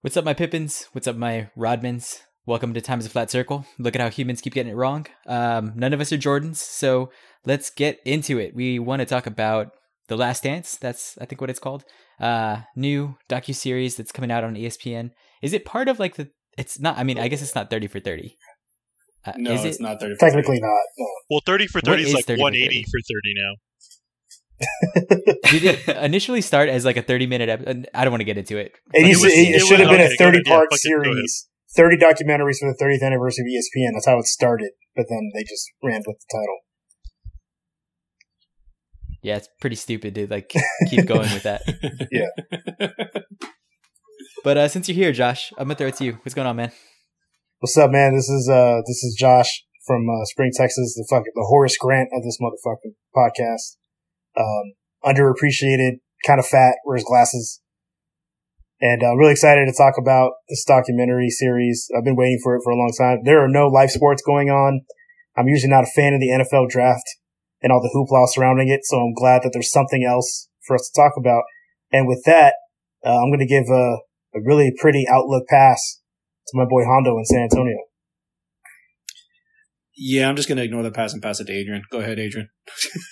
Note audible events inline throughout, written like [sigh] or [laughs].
What's up, my Pippens? What's up, my Rodmans? Welcome to Times a Flat Circle. Look at how humans keep getting it wrong. Um, none of us are Jordans, so let's get into it. We want to talk about The Last Dance. That's, I think, what it's called. Uh, new docu series that's coming out on ESPN. Is it part of like the? It's not. I mean, I guess it's not thirty for thirty. Uh, No, is it's it? not 30. for Technically not. No. Well, 30 for 30 is is like 30 for 180 30? for 30 now. Did it initially start as like a thirty minute? Ep- I don't want to get into it. It, It was- to, it, it should have been a go ahead. 30 Yeah, part fuck it, go ahead. series, 30 documentaries for the 30th anniversary of ESPN. That's how it started, but then they just ran with the title. Yeah, it's pretty stupid to like keep going with that. [laughs] Yeah. But uh, since you're here, Josh, I'm gonna throw it to you. What's going on, man? What's up, man? This is uh this is Josh from uh, Spring, Texas, the fucking the Horace Grant of this motherfucking podcast. Um, underappreciated, kind of fat, wears glasses, and I'm really excited to talk about this documentary series. I've been waiting for it for a long time. There are no live sports going on. I'm usually not a fan of the NFL draft and all the hoopla surrounding it, so I'm glad that there's something else for us to talk about. And with that, uh, I'm going to give a, a really pretty outlook pass to my boy Hondo in San Antonio. Yeah, I'm just going to ignore the pass and pass it to Adrian. Go ahead, Adrian.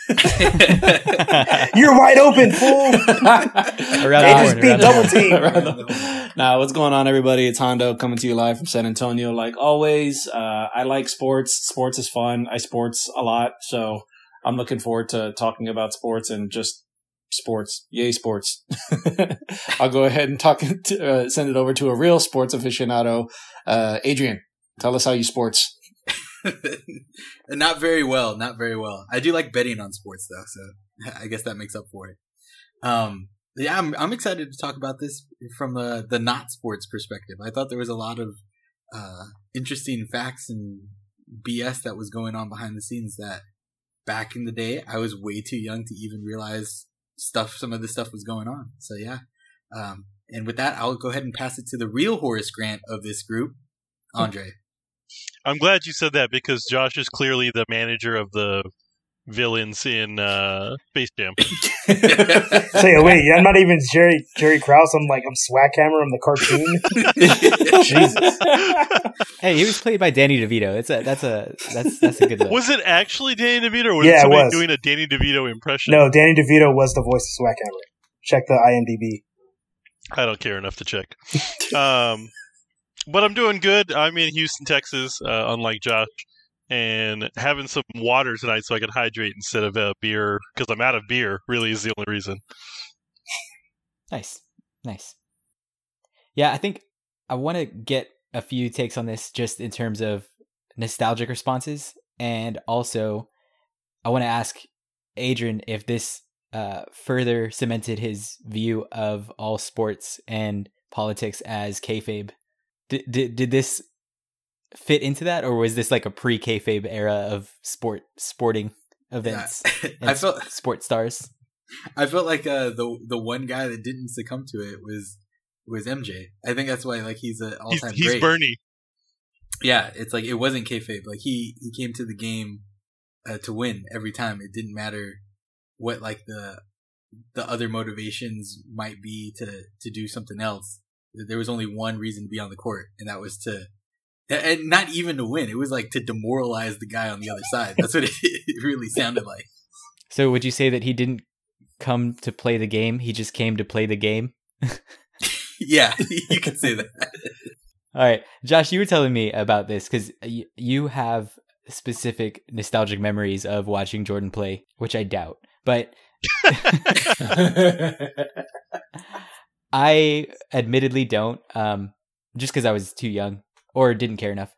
[laughs] You're wide open, fool. [laughs] Around They just beat double horn. team. Around nah, what's going on, everybody? It's Hondo coming to you live from San Antonio. Like always, uh, I like sports. Sports is fun. I sports a lot, so I'm looking forward to talking about sports and just sports. Yay, sports! [laughs] I'll go ahead and talk. To, uh, send it over to a real sports aficionado, uh, Adrian. Tell us how you sports. [laughs] not very well, not very well. I do like betting on sports though, so [laughs] I guess that makes up for it. Um, yeah, I'm I'm excited to talk about this from the the not sports perspective. I thought there was a lot of uh, interesting facts and BS that was going on behind the scenes that back in the day I was way too young to even realize stuff. Some of the stuff was going on. So yeah. Um, and with that, I'll go ahead and pass it to the real Horace Grant of this group, Andre. I'm glad you said that because Josh is clearly the manager of the villains in uh, Space Jam. [laughs] [laughs] Say, oh, wait, I'm not even Jerry Jerry Krause. I'm like I'm Swackhammer. I'm the cartoon. [laughs] Jesus. Hey, he was played by Danny DeVito. It's a that's a that's that's a good look. Was it actually Danny DeVito or was Yeah, it it was. doing a Danny DeVito impression? No, Danny DeVito was the voice of Swackhammer. Check the IMDb. I don't care enough to check. um, but I'm doing good. I'm in Houston, Texas, uh, unlike Josh, and having some water tonight so I can hydrate instead of uh, beer because I'm out of beer. Really, is the only reason. Nice, nice. Yeah, I think I want to get a few takes on this just in terms of nostalgic responses, and also I want to ask Adrian if this uh, further cemented his view of all sports and politics as kayfabe. Did did, did this fit into that, or was this like a pre kayfabe era of sport sporting events [laughs] and I felt s- sport stars? I felt like uh, the the one guy that didn't succumb to it was was MJ. I think that's why like he's an all He's, time he's great. Bernie. Yeah, it's like it wasn't kayfabe. Like he he came to the game uh, to win every time. It didn't matter what like the the other motivations might be to to do something else. There was only one reason to be on the court, and that was to and not even to win. It was like to demoralize the guy on the other side. That's what it, [laughs] it really sounded like. So would you say that he didn't come to play the game? He just came to play the game? [laughs] Yeah, [laughs] you could say that. All right, Josh, you were telling me about this because y- you have specific nostalgic memories of watching Jordan play, which I doubt. But I admittedly don't, um, just because I was too young or didn't care enough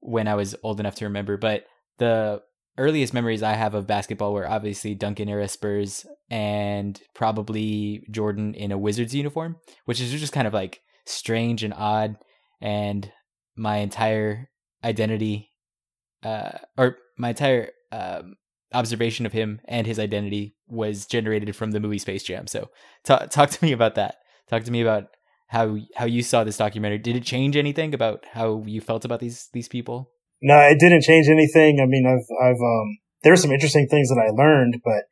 when I was old enough to remember. But the earliest memories I have of basketball were obviously Duncan era Spurs and probably Jordan in a Wizards uniform, which is just kind of like strange and odd. And my entire identity, uh, or my entire um, observation of him and his identity was generated from the movie Space Jam. So, talk talk to me about that. Talk to me about how how you saw this documentary. Did it change anything about how you felt about these these people? No, it didn't change anything. I mean, I've, I've, um, there were some interesting things that I learned, but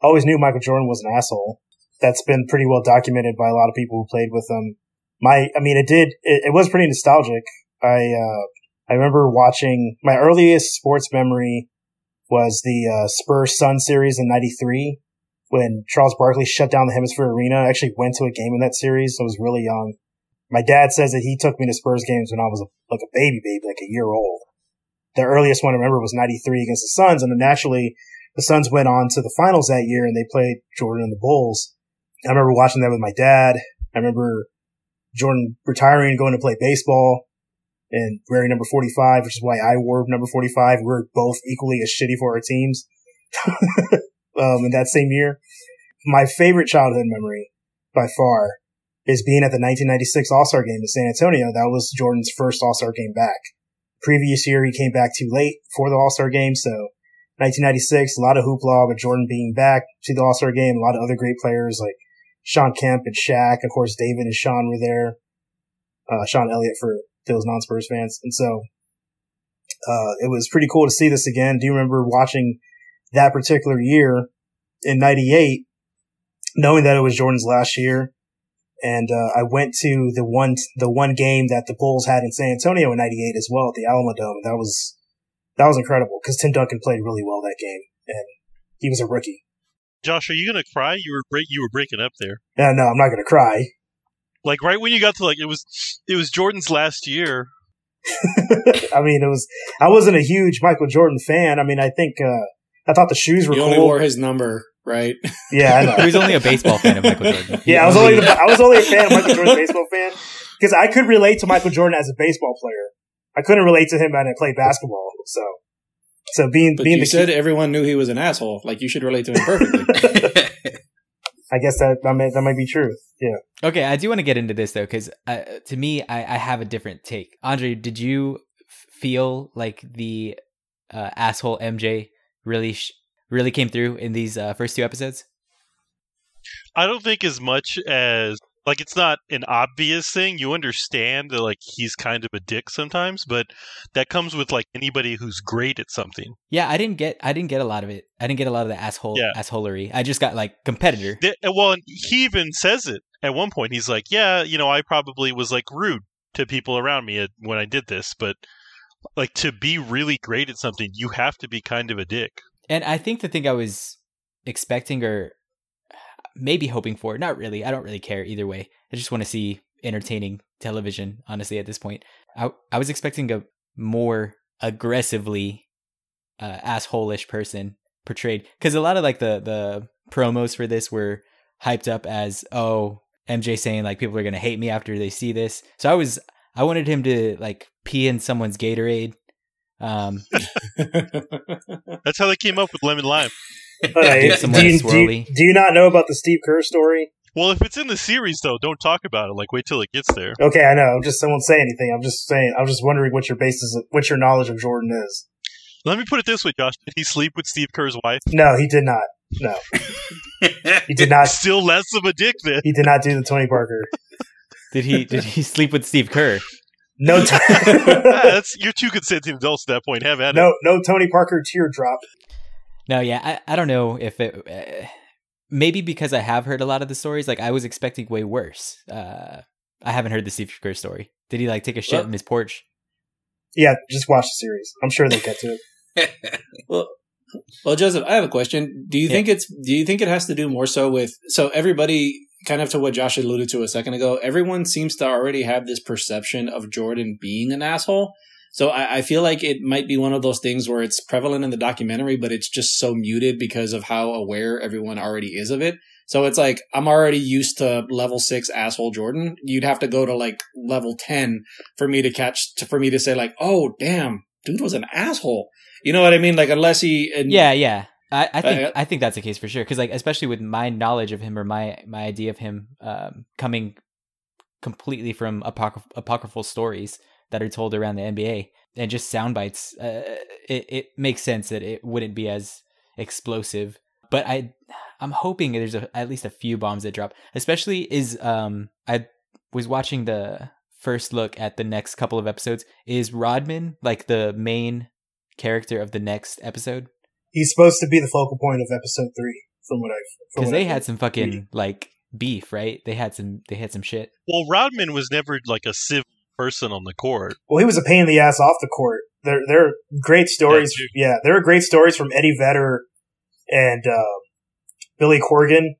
I always knew Michael Jordan was an asshole. That's been pretty well documented by a lot of people who played with him. My, I mean, it did, it, it was pretty nostalgic. I, uh, I remember watching my earliest sports memory was the uh, Spurs Sun series in '93 when Charles Barkley shut down the HemisFair Arena. I actually went to a game in that series. I was really young. My dad says that he took me to Spurs games when I was a, like a baby, baby, like a year old. The earliest one I remember was '93 against the Suns, and then naturally the Suns went on to the finals that year and they played Jordan and the Bulls. I remember watching that with my dad. I remember Jordan retiring and going to play baseball and wearing number 45, which is why I wore number 45. We were both equally as shitty for our teams. [laughs] um, in that same year. My favorite childhood memory by far is being at the 1996 All-Star game in San Antonio. That was Jordan's first All-Star game back. Previous year, he came back too late for the All-Star game. So 1996, a lot of hoopla with Jordan being back to the All-Star game. A lot of other great players like Shawn Kemp and Shaq. Of course, David and Sean were there. Uh, Sean Elliott for those non-Spurs fans. And so, uh, it was pretty cool to see this again. Do you remember watching that particular year in 98, knowing that it was Jordan's last year. And, uh, I went to the one, the one game that the Bulls had in San Antonio in 98 as well at the Alamodome. That was, that was incredible because Tim Duncan played really well that game and he was a rookie. Josh, are you gonna cry? You were break, you were breaking up there. Yeah, no, I'm not going to cry. Like right when you got to like it was it was Jordan's last year. [laughs] I mean, it was, I wasn't a huge Michael Jordan fan. I mean, I think, uh, I thought the shoes were He cool. only wore his number, right? yeah, I [laughs] know. He was only a baseball fan of Michael Jordan. [laughs] Yeah, I was only the, I was only a fan of Michael Jordan, baseball fan, because I could relate to Michael Jordan as a baseball player. I couldn't relate to him when I played basketball. So, so being But being you the said everyone knew he was an asshole. Like you should relate to him perfectly. [laughs] I guess that that might, that might be true. Yeah. Okay, I do want to get into this though, because uh, to me, I, I have a different take. Andre, did you f- feel like the uh, asshole MJ really sh- really came through in these uh, first two episodes? I don't think as much as like it's not an obvious thing. You understand that like he's kind of a dick sometimes, but that comes with like anybody who's great at something. Yeah, I didn't get I didn't get a lot of it. I didn't get a lot of the asshole Yeah. assholery. I just got like competitor. Th- well, he even says it at one point. He's like, "Yeah, you know, I probably was like rude to people around me at, when I did this, but like to be really great at something, you have to be kind of a dick." And I think the thing I was expecting or maybe hoping for, not really. I don't really care either way. I just want to see entertaining television, honestly, at this point. I, I was expecting a more aggressively uh, asshole-ish person portrayed because a lot of like the the promos for this were hyped up as oh MJ saying like people are gonna hate me after they see this. So I was I wanted him to like pee in someone's Gatorade. Um, [laughs] That's how they came up with lemon lime. [laughs] Okay, Give do, someone a you, do, you, do you not know about the Steve Kerr story? Well, if it's in the series though, don't talk about it. Like wait till it gets there. Okay, I know. I'm just I won't say anything. I'm just saying. I'm just wondering what your basis, of, what your knowledge of Jordan is. Let me put it this way, Josh. Did he sleep with Steve Kerr's wife? No, he did not. No, [laughs] he did not. Still less of a dick then. He did not do the Tony Parker. Did he did he [laughs] sleep with Steve Kerr? No, t- [laughs] Ah, that's you're two consenting adults at that point. Have at it. no, no Tony Parker teardrop. No, yeah, I, I don't know if it. Uh, maybe because I have heard a lot of the stories, like I was expecting way worse. Uh, I haven't heard the Steve Kerr story. Did he like take a shit Well- in his porch? Yeah, just watch the series. I'm sure they'll get to it. [laughs] well, well, Joseph, I have a question. Do you Yeah. think it's do you think it has to do more so with so everybody kind of to what Josh alluded to a second ago? Everyone seems to already have this perception of Jordan being an asshole. So I, I feel like it might be one of those things where it's prevalent in the documentary, but it's just so muted because of how aware everyone already is of it. So it's like I'm already used to level six asshole Jordan. You'd have to go to like level ten for me to catch to, for me to say like, oh damn, dude was an asshole. You know what I mean? Like unless he and Yeah, yeah. I, I think Uh, I think that's the case for sure. Because like especially with my knowledge of him or my my idea of him um, coming completely from apocryph- apocryphal stories that are told around the NBA and just sound bites, uh, it it makes sense that it wouldn't be as explosive. But I I'm hoping there's a, at least a few bombs that drop. Especially is um I was watching the first look at the next couple of episodes. Is Rodman like the main character of the next episode? He's supposed to be the focal point of episode three From what I've because they had some fucking like beef, right? They had some they had some shit. Well, Rodman was never like a civil person on the court. Well, he was a pain in the ass off the court. There, there are great stories. Yeah, Yeah, there are great stories from Eddie Vedder and uh, Billy Corgan.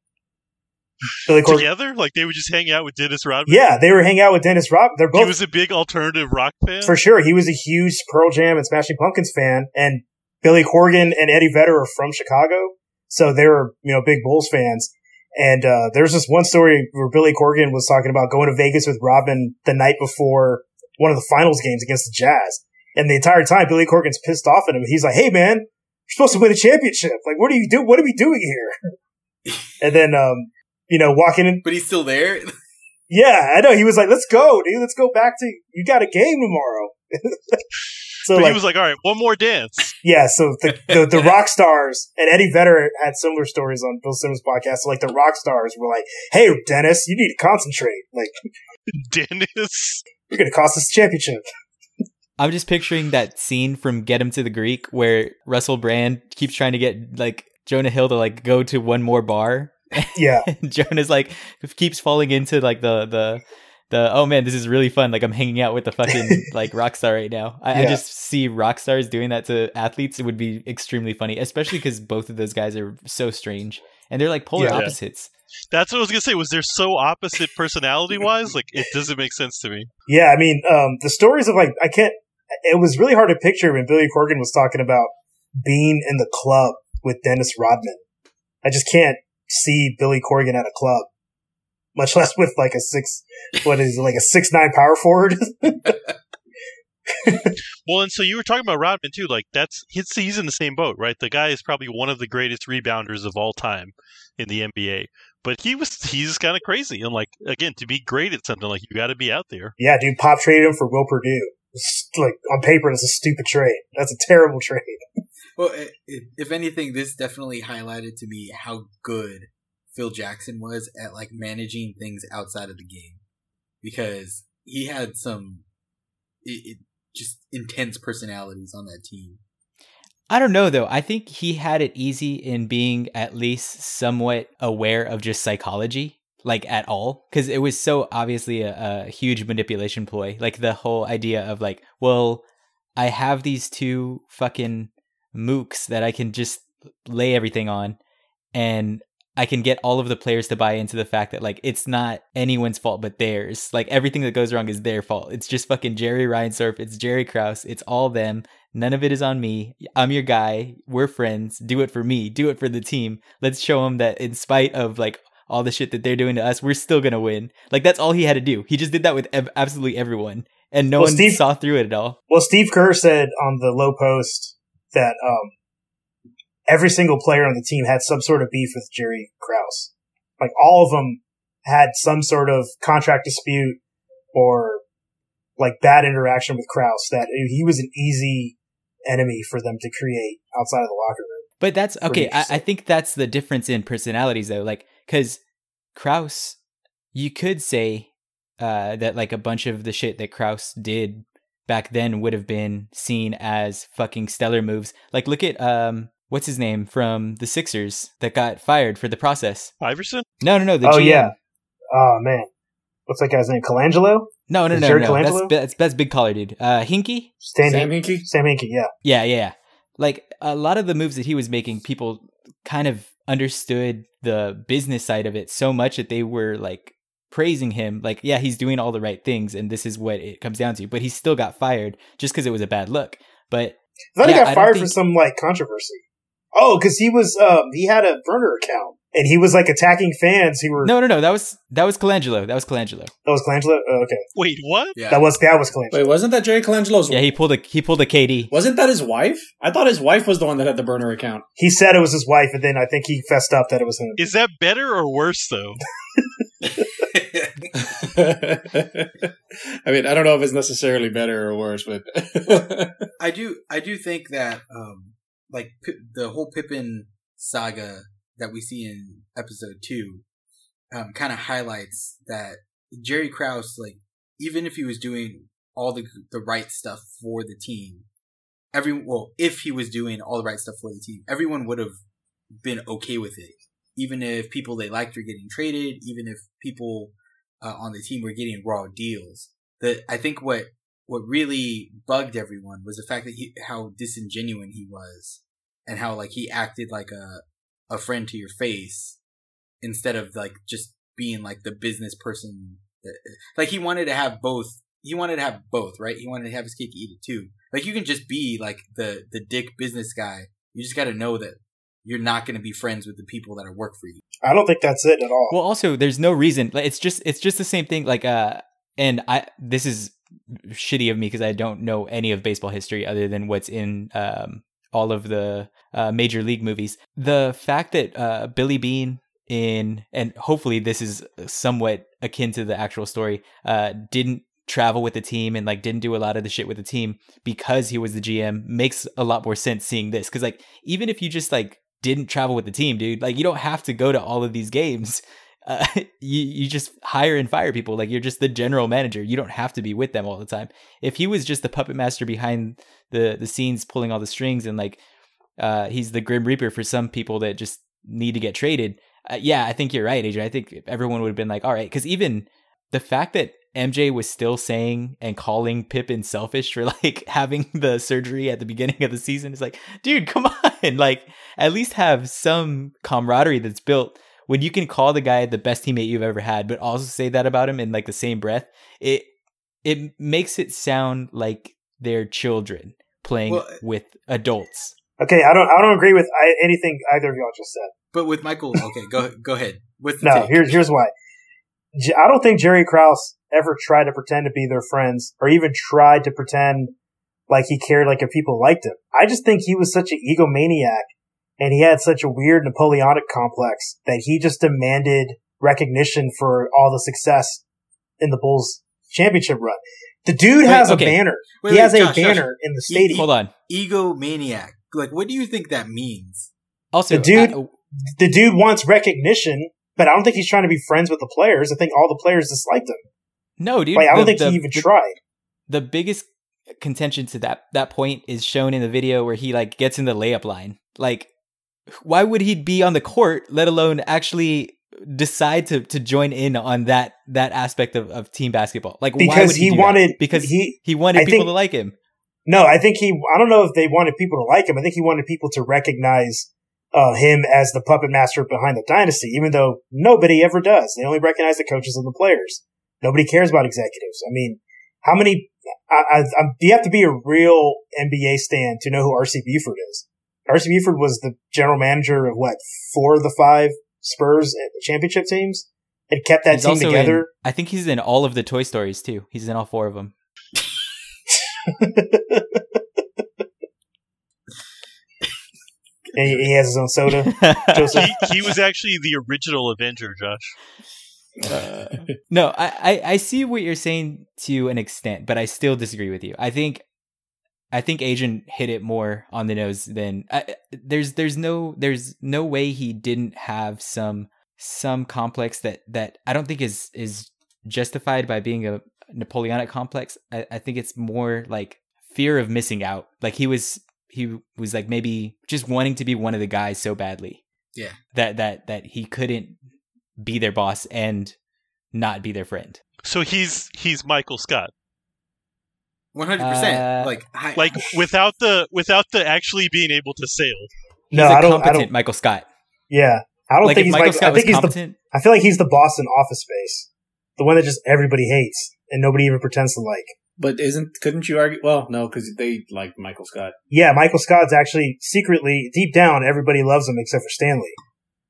Billy Corgan. Together, like they would just hang out with Dennis Rodman. Yeah, they were hanging out with Dennis Rob. They're he both was a big alternative rock fan. for sure. He was a huge Pearl Jam and Smashing Pumpkins fan, and Billy Corgan and Eddie Vedder are from Chicago, so they were you know big Bulls fans. And uh, there's this one story where Billy Corgan was talking about going to Vegas with Rodman the night before one of the finals games against the Jazz, and the entire time Billy Corgan's pissed off at him. He's like, "Hey man, you're supposed to win a championship. Like, what are you do? What are we doing here?" [laughs] and then um, you know, walking in, But he's still there. [laughs] yeah, I know. He was like, "Let's go, dude. Let's go back to you. Got a game tomorrow." [laughs] so but like, he was like, "All right, one more dance." Yeah. So the, the the [laughs] rock stars and Eddie Vedder had similar stories on Bill Simmons' podcast. So like the rock stars were like, "Hey, Dennis, you need to concentrate. Like, [laughs] Dennis. you're going to cost us the championship." I'm just picturing that scene from Get Him to the Greek where Russell Brand keeps trying to get like Jonah Hill to like go to one more bar. Yeah, [laughs] Jonah's like keeps falling into like the the the oh man, this is really fun. Like I'm hanging out with the fucking [laughs] like rock star right now. I, I just see rock stars doing that to athletes. It would be extremely funny, especially because both of those guys are so strange and they're like polar Yeah. opposites. That's what I was gonna say. Was they're so opposite personality wise? Like it doesn't make sense to me. yeah. I mean, um, the stories of like I can't. It was really hard to picture when Billy Corgan was talking about being in the club with Dennis Rodman. I just can't see Billy Corgan at a club, much less with like a six. What is it, like a six nine power forward? [laughs] Well, and so you were talking about Rodman too. Like that's he's he's in the same boat, right? The guy is probably one of the greatest rebounders of all time in the NBA. But he was he's kind of crazy, and like again, to be great at something, like you got to be out there. Yeah, dude, Pop traded him for Will Perdue. It's like on paper, it's a stupid trade. That's a terrible [laughs] trade. Well, i i if anything, this definitely highlighted to me how good Phil Jackson was at like managing things outside of the game, because he had some it, it, just intense personalities on that team. I don't know though. I think he had it easy in being at least somewhat aware of just psychology, like at all, because it was so obviously a, a huge manipulation ploy. Like the whole idea of like, well, I have these two fucking mooks that I can just lay everything on, and I can get all of the players to buy into the fact that like it's not anyone's fault but theirs. Like everything that goes wrong is their fault. It's just fucking Jerry Reinsdorf. It's Jerry Krause. It's all them. None of it is on me. I'm your guy. We're friends. Do it for me. Do it for the team. Let's show them that in spite of like all the shit that they're doing to us, we're still gonna win. Like that's all he had to do. He just did that with ev- absolutely everyone, and no Well, one Steve- saw through it at all. Well, Steve Kerr said on the Lowe Post that um, every single player on the team had some sort of beef with Jerry Krause. Like all of them had some sort of contract dispute or like bad interaction with Krause. That he was an easy enemy for them to create outside of the locker room. But that's okay. I, I think that's the difference in personalities, though. Like, because Krause, you could say uh, that like a bunch of the shit that Krause did back then would have been seen as fucking stellar moves. Like, look at um, what's his name from the Sixers that got fired for the process. Iverson. No, no, no. The oh GM. yeah. Oh man, what's that guy's name? Colangelo? No, no, Is no, Jared no. That's, Colangelo? that's that's big collar dude. Uh, Hinkie. Stan Sam Hin- Hinkie? Sam Hinkie. Yeah. Yeah, yeah, yeah. Like a lot of the moves that he was making, people kind of understood the business side of it so much that they were like praising him. Like, yeah, he's doing all the right things, and this is what it comes down to. But he still got fired just because it was a bad look. But I thought Yeah, he got don't fired for some like controversy. Oh, because he was um he had a burner account and he was like attacking fans who were no, no, no. That was that was Colangelo. That was Colangelo. that was Colangelo. Oh, okay, Wait, what? Yeah, that was that was Colangelo. Wait, wasn't that Jerry Colangelo's? Yeah, he pulled a he pulled a KD. wasn't that his wife? I thought his wife was the one that had the burner account. He said it was his wife, and then I think he fessed up that it was him. Is that better or worse though? [laughs] I mean, I don't know if it's necessarily better or worse, but I do I do think that um like the whole Pippen saga that we see in episode 2 um kind of highlights that Jerry Krause like even if he was doing all the the right stuff for the team every well if he was doing all the right stuff for the team everyone would have been okay with it even if people they liked were getting traded, even if people uh, on the team were getting raw deals. That I think what what really bugged everyone was the fact that he how disingenuous he was, and how like he acted like a a friend to your face instead of like just being like the business person. That, like he wanted to have both. He wanted to have both, right? He wanted to have his cake and eat it too. Like you can just be like the the dick business guy. You just got to know that you're not going to be friends with the people that are work for you. I don't think that's it at all. Well, also, there's no reason. Like, it's just it's just the same thing. Like, uh, and I this is shitty of me because I don't know any of baseball history other than what's in um all of the uh, major league movies. The fact that uh, Billy Beane in and hopefully this is somewhat akin to the actual story uh, didn't travel with the team and like didn't do a lot of the shit with the team because he was the GM makes a lot more sense seeing this because like even if you just like didn't travel with the team dude like you don't have to go to all of these games uh, [laughs] you you just hire and fire people like you're just the general manager you don't have to be with them all the time if he was just the puppet master behind the the scenes pulling all the strings and like uh he's the grim reaper for some people that just need to get traded uh, yeah i think you're right adrian i think everyone would have been like all right because even the fact that MJ was still saying and calling Pippen selfish for [laughs] like having the surgery at the beginning of the season. is like, dude, come [laughs] on. Like, at least have some camaraderie that's built when you can call the guy the best teammate you've ever had, but also say that about him in like the same breath. It it makes it sound like they're children playing Well, with adults. okay, I don't I don't agree with I, anything either of y'all just said. But with Michael, okay, go [laughs] go ahead. With the No, take? here's here's why. I don't think Jerry Krause ever tried to pretend to be their friends or even tried to pretend like he cared like if people liked him. I just think he was such an egomaniac and he had such a weird Napoleonic complex that he just demanded recognition for all the success in the Bulls championship run. The dude Wait, has okay. a banner. Wait, he wait, has a Josh, Josh. banner in the He- stadium. Hold on. egomaniac. Like, what do you think that means? Also, The dude- I- the dude wants recognition, but I don't think he's trying to be friends with the players. I think all the players disliked him. no, dude. Like I don't the- think the- he even the- tried. the biggest contention to that that point is shown in the video where he like gets in the layup line. Like, why would he be on the court, let alone actually decide to to join in on that that aspect of, of team basketball? Like, why Because would he do that? wanted because he he wanted I people think- to like him. No, I think he. I don't know if they wanted people to like him. I think he wanted people to recognize uh, him as the puppet master behind the dynasty, even though nobody ever does. They only recognize the coaches and the players. Nobody cares about executives. I mean, how many? I, I, you have to be a real NBA stan to know who RC Buford is. RC Buford was the general manager of what four of the five Spurs championship teams. It kept that He's team together. in. I think he's in all of the Toy Stories too. He's in all four of them. And he, he has his own soda. [laughs] He, [laughs] he was actually the original Avenger, Josh. Uh, no, I, I I see what you're saying to an extent, but I still disagree with you. I think I think Agent hit it more on the nose than I, there's there's no there's no way he didn't have some some complex that that I don't think is is justified by being a Napoleonic complex. I, I think it's more like fear of missing out. Like he was he was like maybe just wanting to be one of the guys so badly. Yeah. That that that he couldn't be their boss and not be their friend. So he's he's Michael Scott. One hundred Uh, percent. Like, I, Like without the without the actually being able to sail. He's No, a I don't- I don't- Michael Scott. Yeah, I don't like think he's Michael like. Scott I was think he's the. I feel like he's the boss in Office Space, the one that just everybody hates and nobody even pretends to like. But isn't couldn't you argue? Well, no, because they like Michael Scott. Yeah, Michael Scott's actually secretly deep down everybody loves him except for Stanley.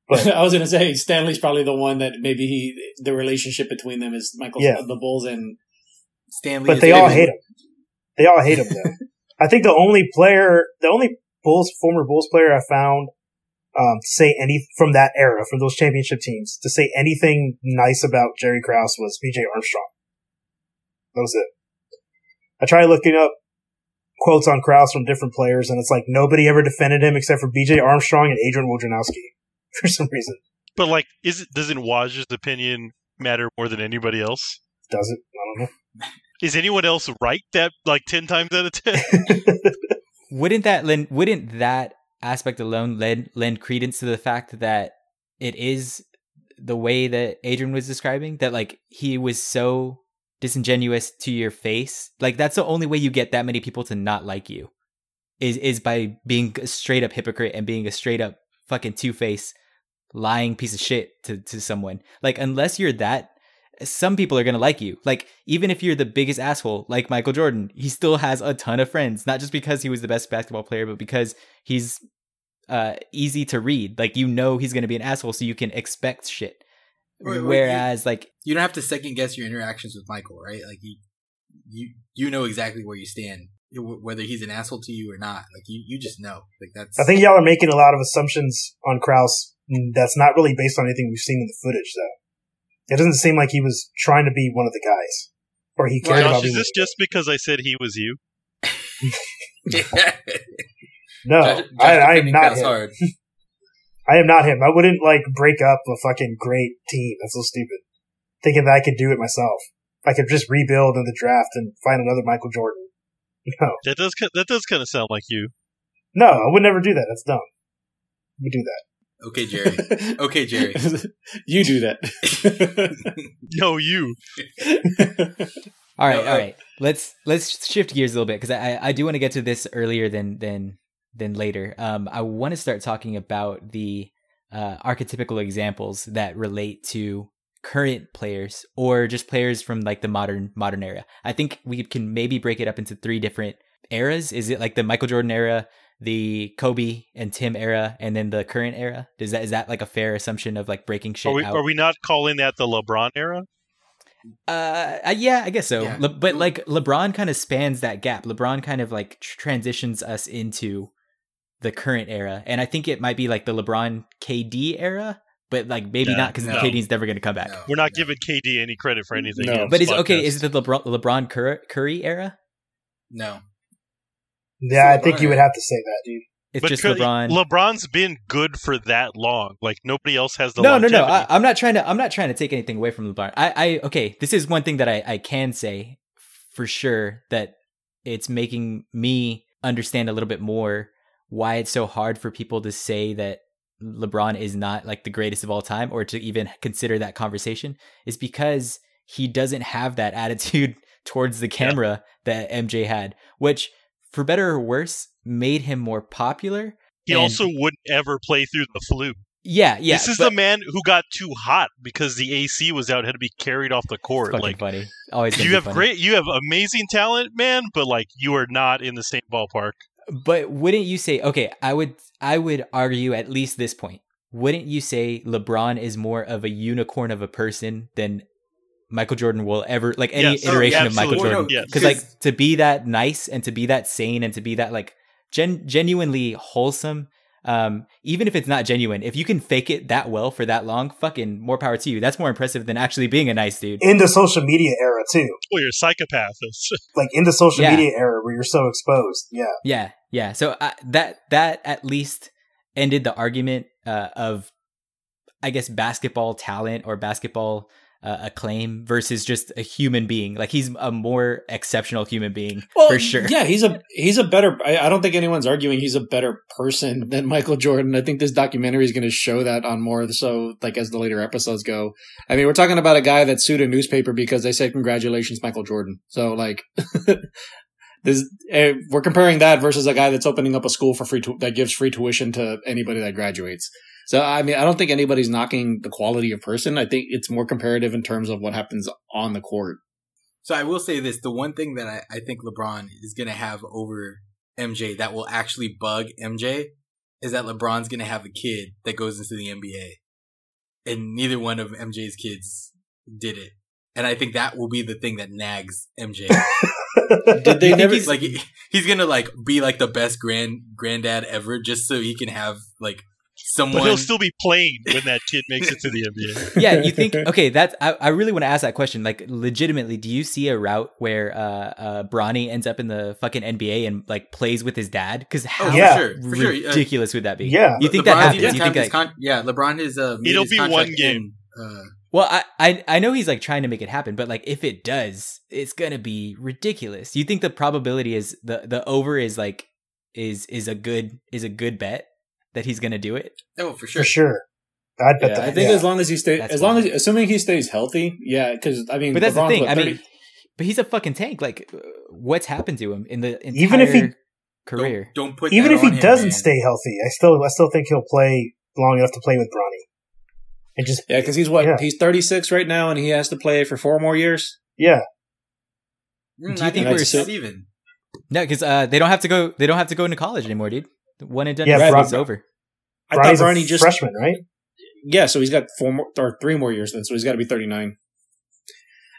But- [laughs] I was gonna say Stanley's probably the one that maybe he the relationship between them is Michael Yeah. Scott, the Bulls and Stanley. But is they all hate him. They all hate him though. [laughs] I think the only player, the only Bulls former Bulls player I found um, to say any from that era, from those championship teams, to say anything nice about Jerry Krause was B.J. Armstrong. That was it. I tried looking up quotes on Krause from different players, and it's like nobody ever defended him except for B.J. Armstrong and Adrian Wojnarowski [laughs] for some reason. But like, is it doesn't Woj's opinion matter more than anybody else? Does it? I don't know. Is anyone else right that like ten times out of ten? [laughs] wouldn't that lend wouldn't that aspect alone lend lend credence to the fact that it is the way that Adrian was describing that like he was so disingenuous to your face. Like that's the only way you get that many people to not like you. Is is by being a straight up hypocrite and being a straight up fucking two face lying piece of shit to, to someone. Like unless you're that some people are gonna like you. Like even if you're the biggest asshole, like Michael Jordan, he still has a ton of friends. Not just because he was the best basketball player, but because he's uh easy to read. Like you know he's gonna be an asshole, so you can expect shit. Wait, wait, Whereas like You don't have to second guess your interactions with Michael, right? Like you, you, you know exactly where you stand, whether he's an asshole to you or not. Like you, you just know. Like that's. I think y'all are making a lot of assumptions on Krause that's not really based on anything we've seen in the footage, though. It doesn't seem like he was trying to be one of the guys, or he cared Well, about Josh, being. is this just because I said he was you? [laughs] no, Josh- Josh I, I am not him. hard. [laughs] [laughs] I am not him. I wouldn't like break up a fucking great team. That's so stupid. Thinking that I could do it myself. I could just rebuild in the draft and find another Michael Jordan. No, That does that does kind of sound like you. no, I would never do that. That's dumb. We do that. Okay, Jerry. Okay, Jerry. [laughs] you do that. [laughs] No, you. [laughs] All right, No, all uh, right. Let's let's shift gears a little bit because I I do want to get to this earlier than than than later. Um, I want to start talking about the uh, archetypical examples that relate to current players or just players from like the modern modern era. I think we can maybe break it up into three different eras. Is it like the Michael Jordan era, the Kobe and Tim era, and then the current era? Is that is that like a fair assumption of like breaking shit Are we, out? are we not calling that the LeBron era? Uh, uh, yeah, I guess so. Yeah. Le- but like LeBron kind of spans that gap. LeBron kind of like tr- transitions us into the current era, and I think it might be like the LeBron KD era, but like maybe No, not because no. KD's never going to come back. No, We're not no. giving KD any credit for anything. No. But this is okay? Is it the LeBron LeBron Cur- Curry era? No. Yeah, I think you would have to say that, dude. It's But just Curry- LeBron. LeBron's been good for that long. Like nobody else has the no, no, no. I, I'm not trying to. I'm not trying to take anything away from LeBron. I, I, okay. This is one thing that I, I can say for sure that it's making me understand a little bit more why it's so hard for people to say that LeBron is not like the greatest of all time or to even consider that conversation is because he doesn't have that [laughs] attitude towards the camera that MJ had, which for better or worse made him more popular. he and- also wouldn't ever play through the flu. Yeah, yeah. this is but- the man who got too hot because the AC was out, had to be carried off the court. Like funny. Always you have funny. great, you have amazing talent, man, but like you are not in the same ballpark. But wouldn't you say okay, I would I would argue at least this point. Wouldn't you say LeBron is more of a unicorn of a person than Michael Jordan will ever like any Yes. Oh, iteration of Michael absolutely. Jordan? Yes. Because like to be that nice and to be that sane and to be that like gen- genuinely wholesome, um, even if it's not genuine, if you can fake it that well for that long, fucking more power to you. That's more impressive than actually being a nice dude. In the social media era too, Well, you're a psychopath. [laughs] like in the social Yeah. media era where you're so exposed. Yeah, Yeah, yeah. So uh, that that at least ended the argument uh, of, I guess, basketball talent or basketball uh, acclaim versus just a human being. Like he's a more exceptional human being for sure. Yeah, he's a he's a better. I, I don't think anyone's arguing he's a better person than Michael Jordan. I think this documentary is going to show that on more so like as the later episodes go. I mean, we're talking about a guy that sued a newspaper because they said congratulations, Michael Jordan. So like. [laughs] This, eh, we're comparing that versus a guy that's opening up a school for free tu- that gives free tuition to anybody that graduates. So I mean, I don't think anybody's knocking the quality of person. I think it's more comparative in terms of what happens on the court. So I will say this: the one thing that I, I think LeBron is going to have over MJ that will actually bug MJ is that LeBron's going to have a kid that goes into the NBA, and neither one of MJ's kids did it. And I think that will be the thing that nags MJ. [laughs] Did they think never he's- like he's gonna like be like the best grand granddad ever, just so he can have like But someone. he'll still be playing when that kid makes it to the NBA. [laughs] yeah, you think okay? That's I, I really want to ask that question. Like, legitimately, do you see a route where uh, uh, Bronny ends up in the fucking NBA and like plays with his dad? Because how oh, Yeah. for sure, for sure. Uh, ridiculous would that be? Yeah. you think LeBron's that happens? You think his like, con- yeah, LeBron is uh, It'll be one game. in, uh, Well, I, I I know he's like trying to make it happen, but like if it does, it's gonna be ridiculous. You think the probability is the the over is like is is a good is a good bet that he's gonna do it? oh, for sure. for sure. I'd bet Yeah, that. I think yeah. as long as he stays, as long as assuming he stays healthy, yeah. Because I mean, But that's LeBron's the thing. what, I mean, but he's a fucking tank. Like, uh, what's happened to him in the entire Even if he- career? Don't, don't put even if he him, doesn't man. stay healthy, I still I still think he'll play long enough to play with Bronny. And just yeah, because he's what Yeah. he's 36 right now, and he has to play for four more years. yeah, Mm, Do you I think think we're we're even. No, because uh, they don't have to go. They don't have to go into college anymore, dude. One and done. Yeah, Yeah, Bron- it's over. I Bronny's thought a Bronny just freshman, right? yeah, so he's got four more or three more years then, so he's got to be 39.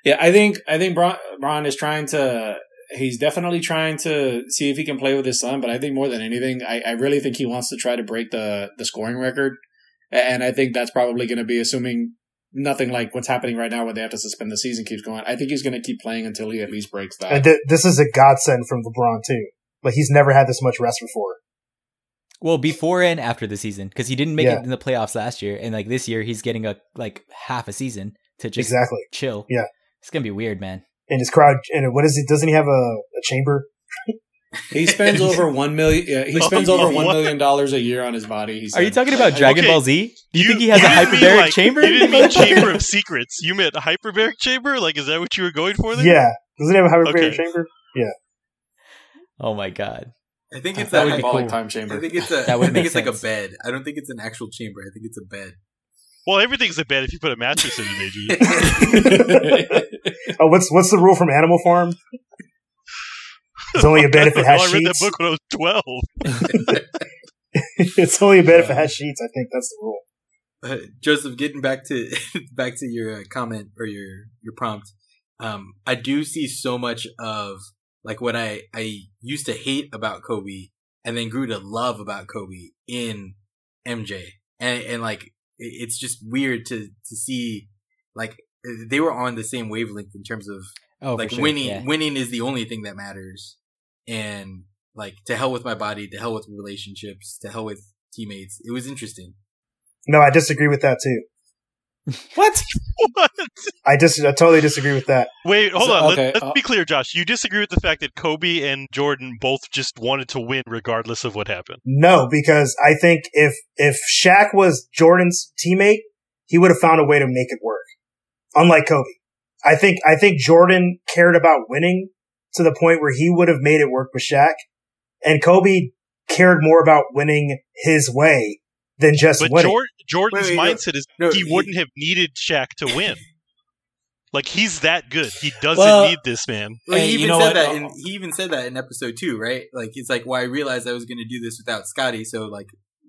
Yeah, I think I think Bron, Bron is trying to. He's definitely trying to see if he can play with his son, but I think more than anything, I, I really think he wants to try to break the the scoring record, and I think that's probably going to be assuming nothing like what's happening right now, where they have to suspend the season keeps going. I think he's going to keep playing until he at least breaks that. And th- this is a godsend from LeBron too. Like he's never had this much rest before. Well, before and after the season, because he didn't make Yeah. it in the playoffs last year, and like this year, he's getting a like half a season to just exactly. chill. Yeah. it's gonna be weird, man. And his crowd. And what is it? Doesn't he have a, a chamber? He spends over [laughs] one million. Yeah, he spends Oh, over [laughs] million dollars a year on his body. He Are you talking about Dragon Okay. Ball Z? Do you, think he has a hyperbaric like- chamber? You didn't mean Chamber of [laughs] Secrets. You meant hyperbaric chamber. Like, is that what you were going for? There? Yeah. Doesn't he have a hyperbaric Okay. chamber? Yeah. Oh my god, I think it's that a would be hyperbolic cool. time I chamber. think it's a. That would I think make it's like a bed. I don't think it's an actual chamber. I think it's a bed. Well, everything's a bed if you put a mattress in it, maybe. [laughs] Oh, what's what's the rule from Animal Farm? It's only a bed if it [laughs] has don't. I read that sheets. book when I was twelve. [laughs] it's only a bed if it has sheets. I think that's the rule. Uh, Joseph, getting back to back to your uh, comment or your your prompt, um, I do see so much of like what I I used to hate about Kobe and then grew to love about Kobe in MJ, and and like it's just weird to to see like they were on the same wavelength in terms of oh like sure. winning yeah. winning is the only thing that matters and like to hell with my body to hell with relationships to hell with teammates it was interesting No, I disagree with that too. What? [laughs] what? I just I totally disagree with that. Wait, hold So- on. okay, Let, us uh, be clear, Josh. You disagree with the fact that Kobe and Jordan both just wanted to win regardless of what happened. No, because I think if if Shaq was Jordan's teammate, he would have found a way to make it work. Unlike Kobe. I think I think Jordan cared about winning to the point where he would have made it work with Shaq. And Kobe cared more about winning his way than just But winning. Jor- Jordan's Wait, wait, no. mindset is No, he he- wouldn't have needed Shaq to win. like he's that good. He doesn't Well- need this man. well, Hey, he you even know said what? that in, he even said that in episode two right like he's like well i realized i was going to do this without scotty so like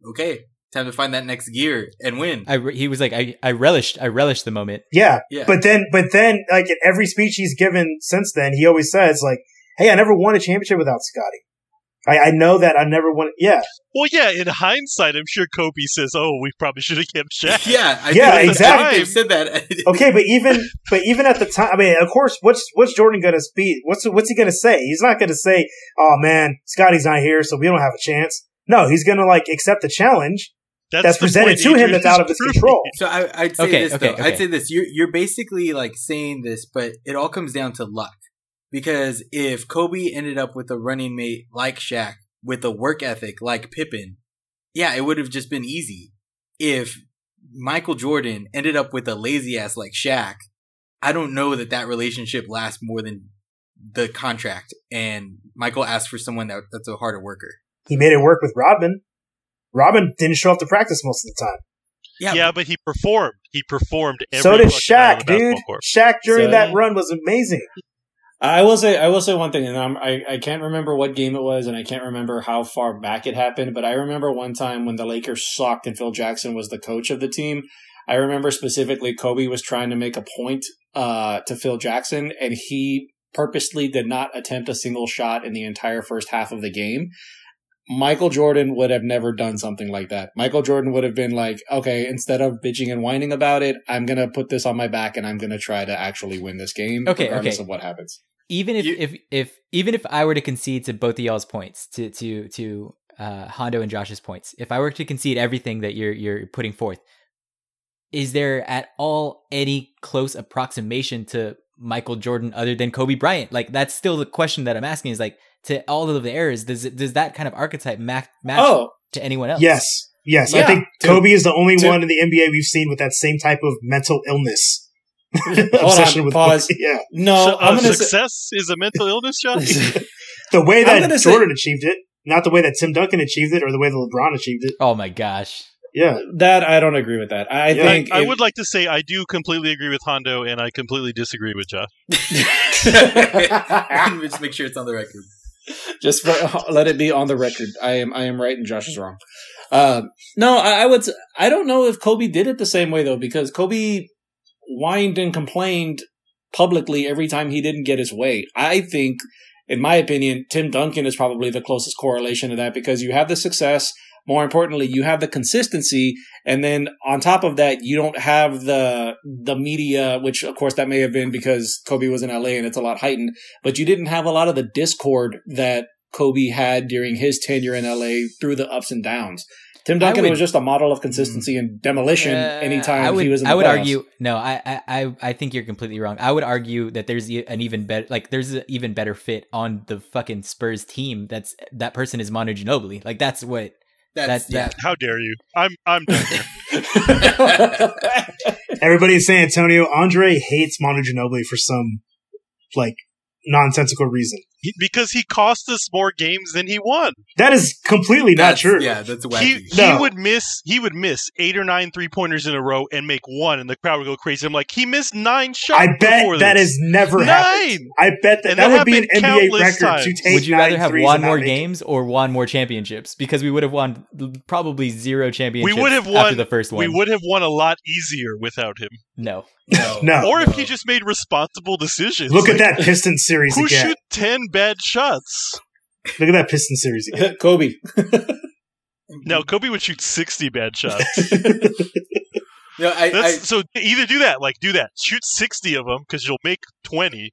okay time to find that next gear and win I re- he was like I, I relished I relished the moment. yeah. yeah But then but then like in every speech he's given since then, he always says like, Hey, I never won a championship without Scotty. I, I know that I never won yeah. Well, yeah. In hindsight, I'm sure Kobe says, "Oh, we probably should have kept Shaq." yeah I Yeah, think- exactly. I they've said that [laughs] Okay, but even but even at the time, I mean, of course, what's what's Jordan gonna speak? What's what's he gonna say? He's not gonna say, "Oh man, Scotty's not here, so we don't have a chance." No, he's gonna like accept the challenge that's, the presented to him that's out of his control. So I, I'd say Okay, this okay, though. okay. I'd say this. You're you're basically like saying this, but it all comes down to luck. Because if Kobe ended up with a running mate like Shaq with a work ethic like Pippen, yeah, it would have just been easy. If Michael Jordan ended up with a lazy ass like Shaq, I don't know that that relationship lasts more than the contract. And Michael asked for someone that that's a harder worker. He made it work with Rodman. Robin didn't show up to practice most of the time. Yeah, Yeah, but he performed. He performed. Every so did fucking night on Shaq, dude. court. Shaq during So- that run was amazing. I will say, I will say one thing, and I'm, I I can't remember what game it was, and I can't remember how far back it happened. But I remember one time when the Lakers sucked and Phil Jackson was the coach of the team. I remember specifically Kobe was trying to make a point uh, to Phil Jackson, and he purposely did not attempt a single shot in the entire first half of the game. Michael Jordan would have never done something like that. Michael Jordan would have been like, okay, instead of bitching and whining about it, I'm going to put this on my back and I'm going to try to actually win this game, Okay, regardless okay. of what happens. Even if, You- if if even if I were to concede to both of y'all's points to to to uh, Hondo and Josh's points, if I were to concede everything that you're you're putting forth, is there at all any close approximation to Michael Jordan other than Kobe Bryant? Like that's still the question that I'm asking. Is like to all of the errors, does it, does that kind of archetype match match Oh, to anyone else? Yes, Yes, I think Tim- Kobe is the only Tim- one in the NBA we've seen with that same type of mental illness. [laughs] [laughs] Hold on, pause. [laughs] Yeah. No, So, I'm uh, gonna say, success is a mental illness, Josh. The way that gonna say- Jordan achieved it, not the way that Tim Duncan achieved it or the way that LeBron achieved it. Oh my gosh. Yeah. that I don't agree with that. I Yeah. I, think I if- would like to say I do completely agree with Hondo, and I completely disagree with Josh. [laughs] [laughs] Just make sure it's on the record. just for, [laughs] let it be on the record. I am I am right and Josh is wrong. Um, no, I, I would. s- I don't know if Kobe did it the same way though, because Kobe whined and complained publicly every time he didn't get his way. I think, in my opinion, Tim Duncan is probably the closest correlation to that because you have the success. More importantly, you have the consistency, and then on top of that, you don't have the the media, which of course that may have been because Kobe was in LA and it's a lot heightened but you didn't have a lot of the discord that Kobe had during his tenure in LA through the ups and downs. Tim Duncan would- was just a model of consistency and demolition Uh, anytime would, he was in the I would playoffs. argue no. I, I I I think you're completely wrong. I would argue that there's an even better like there's an even better fit on the fucking Spurs team. That's that person is Manu Ginobili. Like that's what That's, That- that- How dare you? I'm I'm done. [laughs] [laughs] Everybody in San Antonio, Andre hates Manu Ginobili for some like nonsensical reason. He- because he cost us more games than he won. That is completely not true. Yeah, that's He wacky. he No. would miss he would miss eight or nine three pointers in a row and make one, and the crowd would go crazy. I'm like, he missed nine shots. I bet before that this. has never nine. happened. I bet that And that that would be an NBA record to take would you rather have won more games or won more championships? Because we would have won probably zero championships. We would have after won- the first one. We would have won a lot easier without him. no. No. [laughs] No. or if no. he just made responsible decisions. Look at that Piston series Who again. shoot ten bad shots? Look at that Piston series again. [laughs] Kobe. No, Kobe would shoot sixty bad shots. [laughs] No, I, I, so either do that, like do that, shoot sixty of them because you'll make twenty,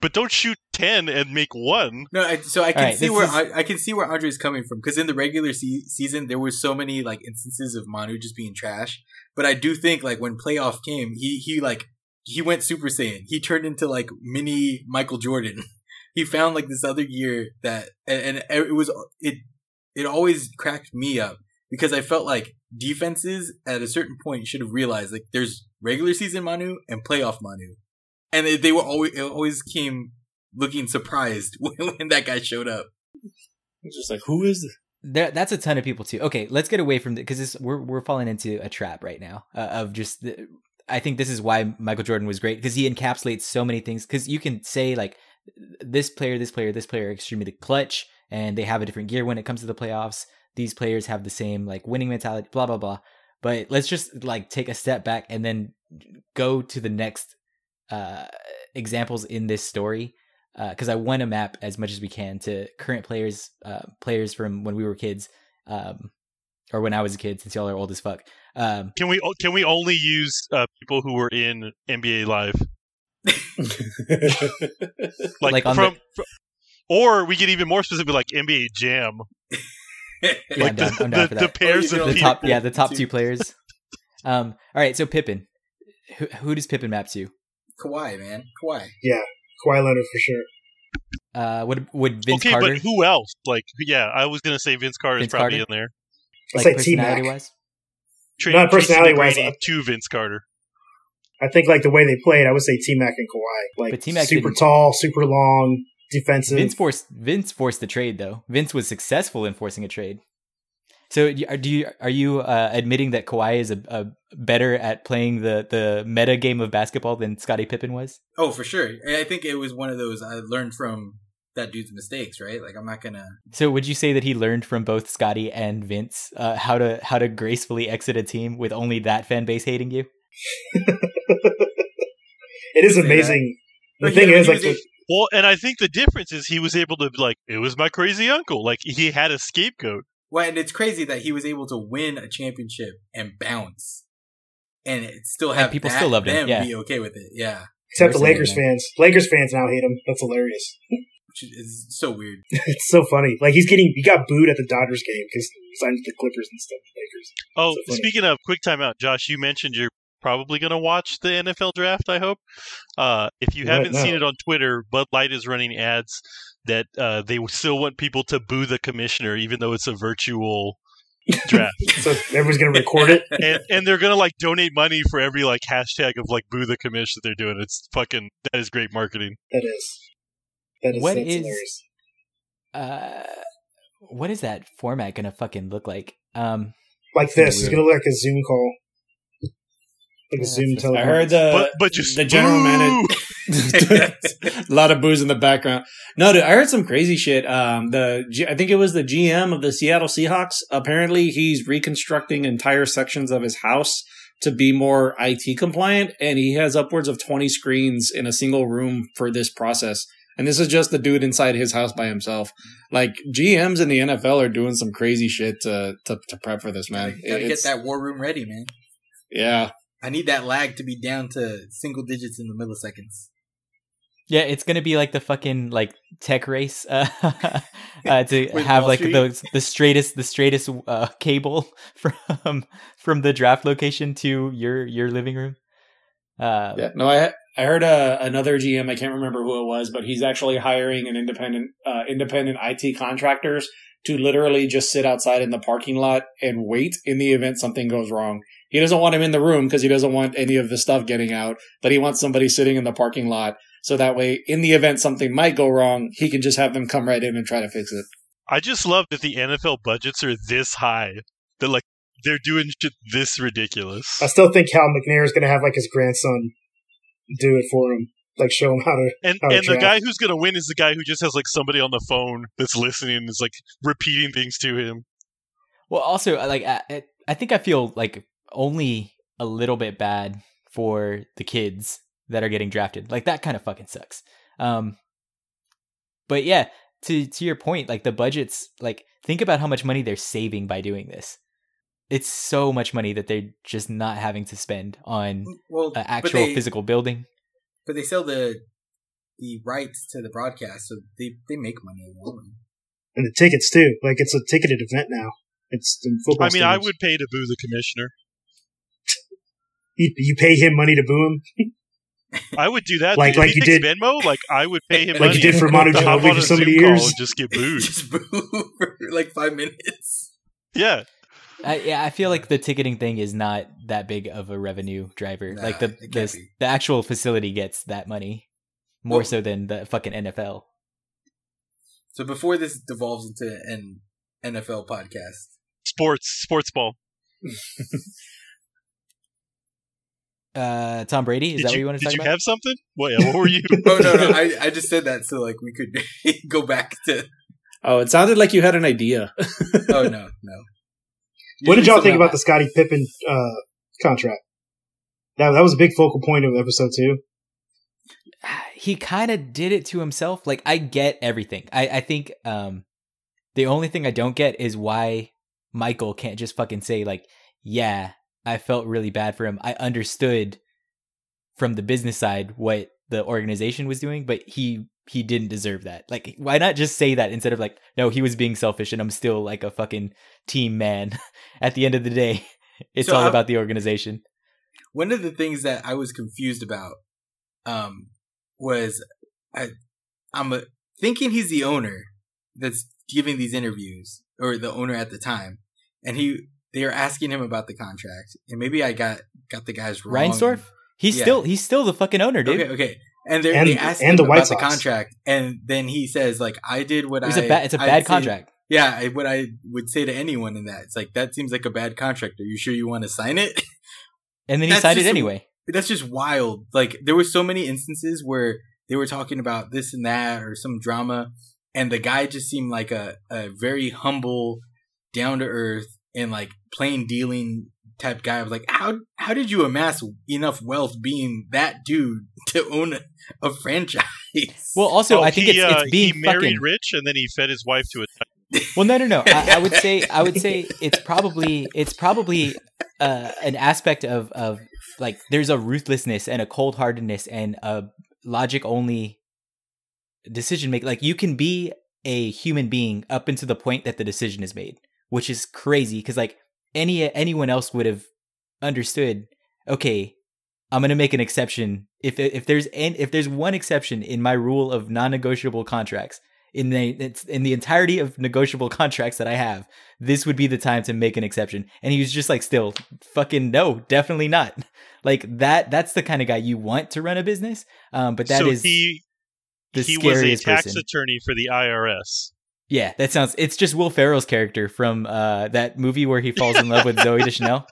but don't shoot ten and make one. No, I, so I can Alright, see this where is- I, I can see where Andre's coming from because in the regular se- season there were so many like instances of Manu just being trash. But I do think like when playoff came, he he like he went Super Saiyan. He turned into like mini Michael Jordan. [laughs] he found like this other gear that and, and it was it it always cracked me up because I felt like defenses at a certain point should have realized like there's regular season Manu and playoff Manu, and they, they were always it always came looking surprised [laughs] when, when that guy showed up. It's just like, who is this? There, that's a ton of people too. Okay, let's get away from it because we're we're falling into a trap right now uh, of just. The, I think this is why Michael Jordan was great because he encapsulates so many things. Because you can say like this player, this player, this player extremely clutch, and they have a different gear when it comes to the playoffs. These players have the same like winning mentality, blah blah blah. But let's just like take a step back and then go to the next uh, examples in this story because I want to map as much as we can to current players, uh, players from when we were kids, um, or when I was a kid, since y'all are old as fuck. Um, Can we can we only use uh, people who were in NBA Live, [laughs] like, Like on from, or we get even more specific, like NBA Jam, [laughs] yeah, I'm down, the, I'm down the, for the pairs Oh, of the people. top, yeah, the top Two. two players. [laughs] Um, all right, so Pippen, who, who does Pippen map to? Kawhi, man, Kawhi. Yeah, Kawhi Leonard for sure. Uh, would would Vince okay, Carter but who else? Like, yeah, I was gonna say Vince Carter Vince is probably Carter? in there. I'd like say T Mac. personality wise? Tra- Not personality-wise, McGrady uh, to Vince Carter. I think like the way they played, I would say T Mac and Kawhi. Like But T-Mac super tall, super long, defensive. Vince forced Vince forced the trade though. Vince was successful in forcing a trade. So are- do you are you uh, admitting that Kawhi is a, a better at playing the the meta game of basketball than Scottie Pippen was? Oh, for sure. I think it was one of those I learned from that dude's mistakes, right? Like I'm not gonna. So would you say that he learned from both Scottie and Vince uh, how to how to gracefully exit a team with only that fan base hating you? It is Say that. amazing. The But thing yeah, is, like, the- Well, and I think the difference is he was able to like, it was my crazy uncle. Like he had a scapegoat. Well, and it's crazy that he was able to win a championship and bounce, and it still And have people that, still loved him, yeah. be okay with it. Yeah, except the Lakers that. fans. Lakers fans now hate him. That's hilarious. which is so weird. [laughs] it's so funny. Like he's getting, he got booed at the Dodgers game because he signed with the Clippers instead of the Lakers. Oh, So speaking of quick timeout, Josh, you mentioned you're probably going to watch the NFL draft. I hope. Uh, if you Right haven't seen it on Twitter, Bud Light is running ads that uh, they still want people to boo the commissioner, even though it's a virtual draft. [laughs] So everyone's gonna record it. [laughs] and, and they're gonna like donate money for every like hashtag of like boo the commish that they're doing. It's fucking that is great marketing. That is. That is. What that's is- hilarious. Uh, what is that format gonna fucking look like? Um, Like this. be It's gonna look like a Zoom call. Like Yeah, a Zoom that's- teleconference. I heard the But but just the general manager. a lot of booze in the background. No, dude, I heard some crazy shit. Um, the G- I think it was the GM of the Seattle Seahawks. Apparently, he's reconstructing entire sections of his house to be more IT compliant, and he has upwards of twenty screens in a single room for this process. And this is just the dude inside his house by himself. Like GMs in the NFL are doing some crazy shit to to, to prep for this, man. Gotta get that war room ready, man. Yeah, I need that lag to be down to single digits in the milliseconds. yeah, it's gonna be like the fucking like tech race uh, [laughs] uh, to have Wall like Street? the the straightest the straightest uh, cable [laughs] from from the draft location to your your living room. Uh, Yeah, no, I I heard uh, another GM. I can't remember who it was, but he's actually hiring an independent uh, independent IT contractors to literally just sit outside in the parking lot and wait in the event something goes wrong. He doesn't want him in the room because he doesn't want any of the stuff getting out, but he wants somebody sitting in the parking lot so that way, in the event something might go wrong, he can just have them come right in and try to fix it. I just love that the NFL budgets are this high. That like they're doing shit this ridiculous. I still think Cal McNair is gonna have like his grandson do it for him. Like show him how to. And Oh, and the guy who's gonna win is the guy who just has like somebody on the phone that's listening and is like repeating things to him. Well, also, like, I, I think I feel like only a little bit bad for the kids that are getting drafted. Like, that kind of fucking sucks. Um, but yeah, to to your point, like the budgets, like think about how much money they're saving by doing this. It's so much money that they're just not having to spend on Well, an actual they, physical building. but they sell the the rights to the broadcast, so they they make money alone. And the tickets too. Like it's a ticketed event now. It's in football. I mean, I would pay to boo the commissioner. You, you pay him money to boo him. I would do that. Like- If like he you did- Venmo, like I would pay him Like money you did for Manu to hop Ginobili for so many years. just get booed. [laughs] Just boo [laughs] for like five minutes. yeah, I, yeah, I feel like the ticketing thing is not that big of a revenue driver. Nah, like the it the, the actual facility gets that money more Well- so than the fucking NFL. So before this devolves into an NFL podcast, sports, sports ball. [laughs] Uh, Tom Brady is did that what you, you want to talk about? did talk you have something? What, yeah, what were you? [laughs] [laughs] oh no no I, I just said that so like we could [laughs] go back to Oh, it sounded like you had an idea. oh no no What did y'all think somehow- about the Scottie Pippen uh, contract? That that was a big focal point of episode two. [sighs] he kind of did it to himself. Like I get everything. I I think um the only thing I don't get is why Michael can't just fucking say like, yeah, I felt really bad for him. I understood from the business side what the organization was doing, but he he didn't deserve that. Like why not just say that instead of like, no, he was being selfish and I'm still like a fucking team man. [laughs] At the end of the day, [laughs] it's So all I- about the organization. one of the things that I was confused about um was I I'm uh thinking he's the owner that's giving these interviews or the owner at the time and he they are asking him about the contract and maybe I got got the guys wrong. Reinsdorf? He's Yeah. still he's still the fucking owner, dude. Okay, okay. And they're, And- they asked and him the White about the contract, and then he says like, "I did what It was I." a bad, it's a I'd bad say- contract. Yeah, I, what I would say to anyone in that, it's like that seems like a bad contract. Are you sure you want to sign it? [laughs] And then he That's signed it just a- anyway. That's just wild. Like there were so many instances where they were talking about this and that or some drama, and the guy just seemed like a a very humble, down to earth, and like plain dealing type guy. I was like, how how did you amass enough wealth being that dude [laughs] to own a, a franchise? Well, also, Oh, I think he, it's, uh, it's being he married fucking. rich and then he fed his wife to a. Well, no, no, no. I, I would say, I would say [laughs] it's probably, it's probably uh, an aspect of of like there's a ruthlessness and a cold heartedness and a logic only decision make. Like you can be a human being up until the point that the decision is made, which is crazy because like any anyone else would have understood. Okay, I'm gonna make an exception if if there's an, if there's one exception in my rule of non-negotiable contracts in the it's in the entirety of negotiable [laughs] contracts that I have, this would be the time to make an exception. And he was just like, still, fucking no, definitely not. [laughs] Like that. That's the kind of guy you want to run a business. Um, but that so is he he was a tax person. attorney for the IRS. Yeah, that sounds. It's just Will Ferrell's character from uh, that movie where he falls in love with Zooey Deschanel.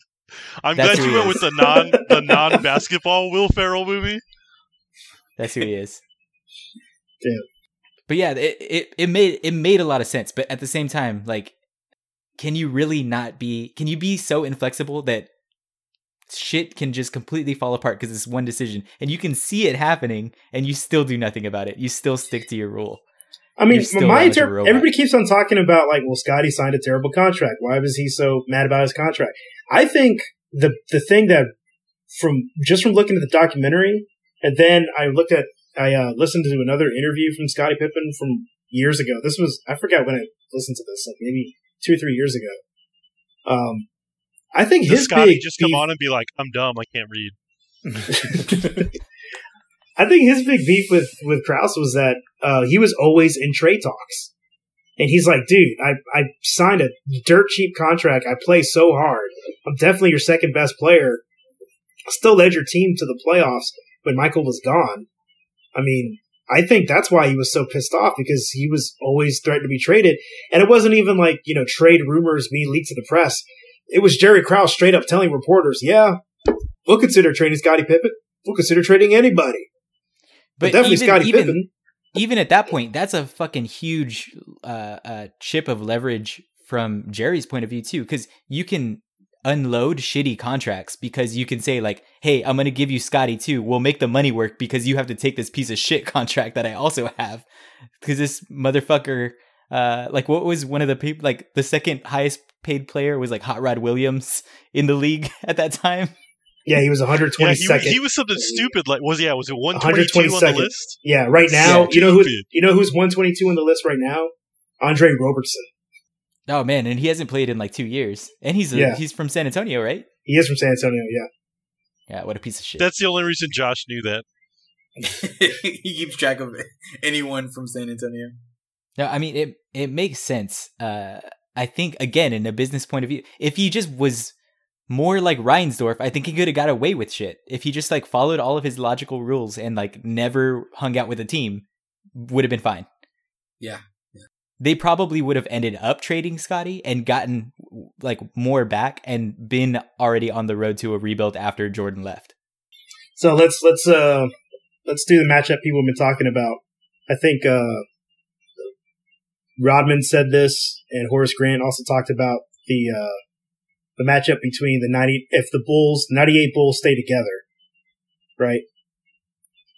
[laughs] I'm That's glad you went is. with the non the non basketball Will Ferrell movie. That's who he is. Damn. But yeah, it, it it made it made a lot of sense. But at the same time, like, can you really not be? Can you be so inflexible that shit can just completely fall apart because it's one decision, and you can see it happening, and you still do nothing about it. You still stick to your rule. I mean, my a inter- everybody keeps on talking about like, well, Scottie signed a terrible contract. Why was he so mad about his contract? I think the the thing that from just from looking at the documentary, and then I looked at I uh, listened to another interview from Scottie Pippen from years ago. This was I forgot when I listened to this, like maybe two or three years ago. Um, I think Does his Scottie big just come beef- on and be like, "I'm dumb, I can't read." [laughs] [laughs] [laughs] I think his big beef with with Krause was that uh, he was always in trade talks, and he's like, "Dude, I I signed a dirt cheap contract. I play so hard. I'm definitely your second best player. Still led your team to the playoffs when Michael was gone. I mean." I think that's why he was so pissed off because he was always threatened to be traded. And it wasn't even like, you know, trade rumors being leaked to the press. It was Jerry Krause straight up telling reporters, yeah, we'll consider trading Scottie Pippen. We'll consider trading anybody. But, definitely even, Scottie even, Pippen. even at that point, that's a fucking huge uh, uh, chip of leverage from Jerry's point of view too, because you can unload shitty contracts because you can say like, "Hey, I'm gonna give you Scottie too. We'll make the money work because you have to take this piece of shit [laughs] contract that I also have because this motherfucker." Uh, like what was one of the people like the second highest paid player was like Hot Rod Williams in the league [laughs] at that time. Yeah, he was Yeah, 122nd. he, he was something stupid. Like, was yeah, was it 122 on the list? yeah, right now, Yeah, you know who you know who's 122 on the list right now? Andre Roberson. Oh man, and he hasn't played in like two years, and he's a, Yeah. he's from San Antonio, right? He is from San Antonio. Yeah, Yeah, what a piece of shit. That's the only reason Josh knew that. [laughs] he keeps track of anyone from San Antonio. No, I mean it. It makes sense. Uh, I think again, in a business point of view, if he just was more like Reinsdorf, I think he could have got away with shit. If he just like followed all of his logical rules and like never hung out with a team, would have been fine. Yeah. They probably would have ended up trading Scottie and gotten like more back and been already on the road to a rebuild after Jordan left. so let's let's uh let's do the matchup people have been talking about. I think uh Rodman said this, and Horace Grant also talked about the uh the matchup between the 90 if the Bulls 98 Bulls stay together, right?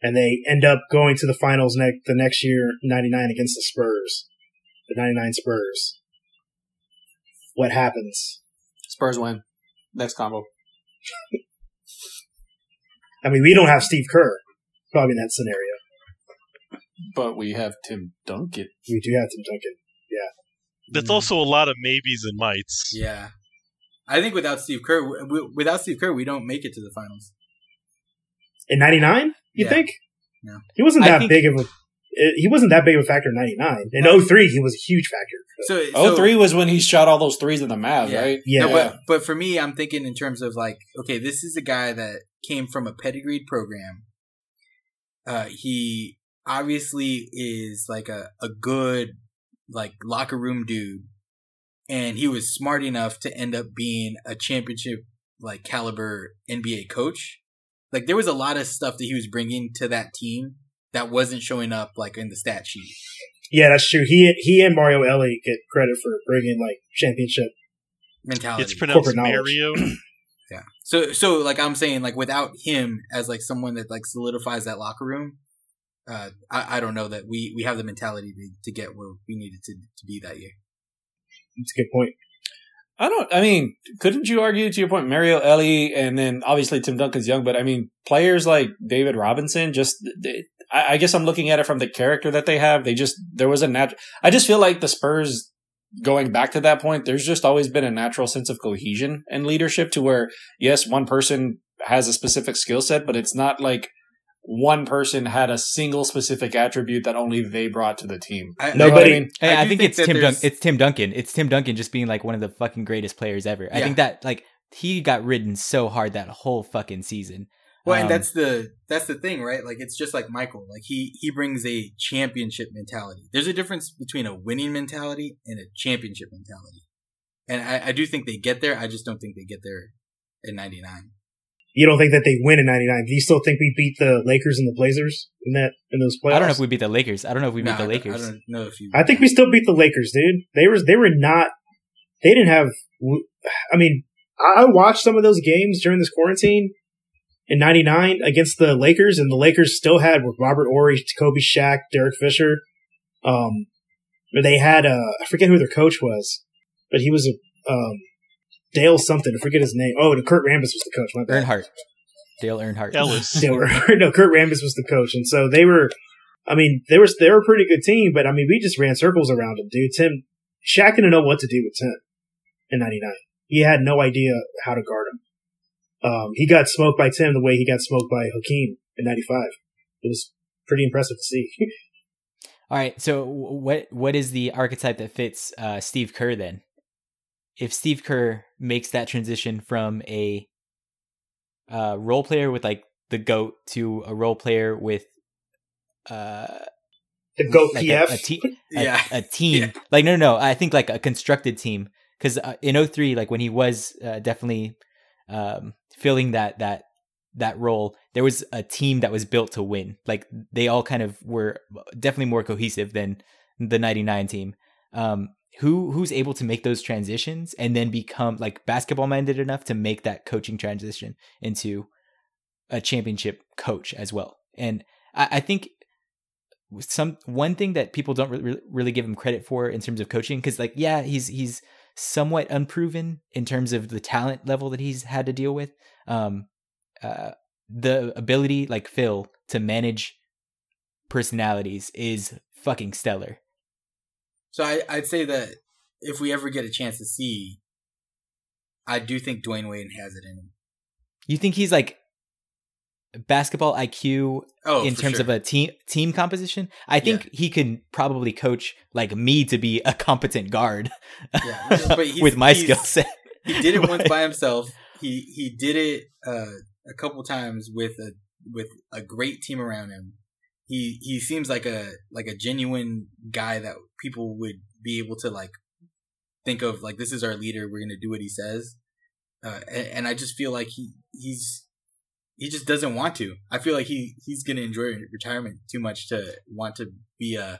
And they end up going to the finals next the next year 99 against the Spurs. The 99 Spurs. What happens? Spurs win. Next combo. [laughs] I mean, we don't have Steve Kerr probably in that scenario. But we have Tim Duncan. We do have Tim Duncan. Yeah. That's Mm. also a lot of maybes and mights. Yeah. I think without Steve Kerr, w- w- without Steve Kerr, we don't make it to the finals. In 99, you Yeah. think? No. He wasn't that think- big of a eh, he wasn't that big of a factor in 99. In No. 03, he was a huge factor. So, Oh, so three was when he shot all those threes in the Mavs, Yeah. right? Yeah. No, but but for me, I'm thinking in terms of like, okay, this is a guy that came from a pedigreed program. Uh, he obviously is like a, a good like locker room dude, and he was smart enough to end up being a championship like caliber NBA coach. Like there was a lot of stuff that he was bringing to that team that wasn't showing up like in the stat sheet. Yeah, that's true. He he and Mario Elie get credit for bringing like championship. Mentality. It's pronounced Mario. [clears throat] Yeah. So so like I'm saying, like without him as like someone that like solidifies that locker room, uh, I, I don't know that we we have the mentality to, to get where we needed to to be that year. It's a good point. I don't. I mean, couldn't you argue to your point, Mario Elie, and then obviously Tim Duncan's young, but I mean, players like David Robinson, just they, I, I guess I'm looking at it from the character that they have. They just there was a natural. I just feel like the Spurs going back to that point. There's just always been a natural sense of cohesion and leadership to where yes, one person has a specific skill set, but it's not like one person had a single specific attribute that only they brought to the team. I, You know Nobody- I mean? Hey, I I, think, think it's Tim. Dun- it's Tim Duncan. It's Tim Duncan just being like one of the fucking greatest players ever. I think that like he got ridden so hard that whole fucking season. Well, Um, and that's the that's the thing, right? Like it's just like Michael. Like he he brings a championship mentality. There's a difference between a winning mentality and a championship mentality. And I, I do think they get there. I just don't think they get there in '99. You don't think that they win in '99? Do you still think we beat the Lakers and the Blazers in that in those playoffs? I don't know if we beat the Lakers. I don't know if we beat Nah, the I don't- Lakers. I don't know if you. I think we still beat the Lakers, dude. They were they were not. They didn't have. I mean, I watched some of those games during this quarantine in '99 against the Lakers, and the Lakers still had with Robert Horry, Kobe Shaq, Derek Fisher. Um, they had uh, I forget who their coach was, but he was a um, Dale something. I forget his name. Oh, the Kurt Rambis was the coach. My bad. Earnhardt, Dale Earnhardt. Ellis. They were no Kurt Rambis was the coach, and so they were. I mean, they were they were a pretty good team, but I mean, we just ran circles around them, dude. Tim Shaq didn't know what to do with Tim in '99. He had no idea how to guard him. Um, he got smoked by Tim the way he got smoked by Hakeem in '95. It was pretty impressive to see. [laughs] All right. So what what is the archetype that fits uh, Steve Kerr then? If Steve Kerr makes that transition from a uh, role player with like the goat to a role player with uh, the GOAT like PF. a, a, te- a, [laughs] Yeah. a team. Yeah. Like no, no, no. I think like a constructed team because uh, in 03, like when he was uh, definitely um, filling that that that role, there was a team that was built to win. Like they all kind of were definitely more cohesive than the 99 team. Um, who who's able to make those transitions and then become like basketball minded enough to make that coaching transition into a championship coach as well. And I, I think some one thing that people don't re- really give him credit for in terms of coaching because like yeah he's he's somewhat unproven in terms of the talent level that he's had to deal with um uh the ability like phil to manage personalities is fucking stellar So I, I'd say that if we ever get a chance to see, I do think Dwyane Wade has it in him. you think he's like basketball iq Oh, in terms sure. of a team team composition i think he can probably coach like me to be a competent guard Yeah, [laughs] with my skill set he did it [laughs] once by himself. He he did it uh, a couple times with a with a great team around him. He he seems like a like a genuine guy that people would be able to like think of like this is our leader. We're gonna do what he says. Uh, and, and I just feel like he he's he just doesn't want to. I feel like he he's gonna enjoy retirement too much to want to be a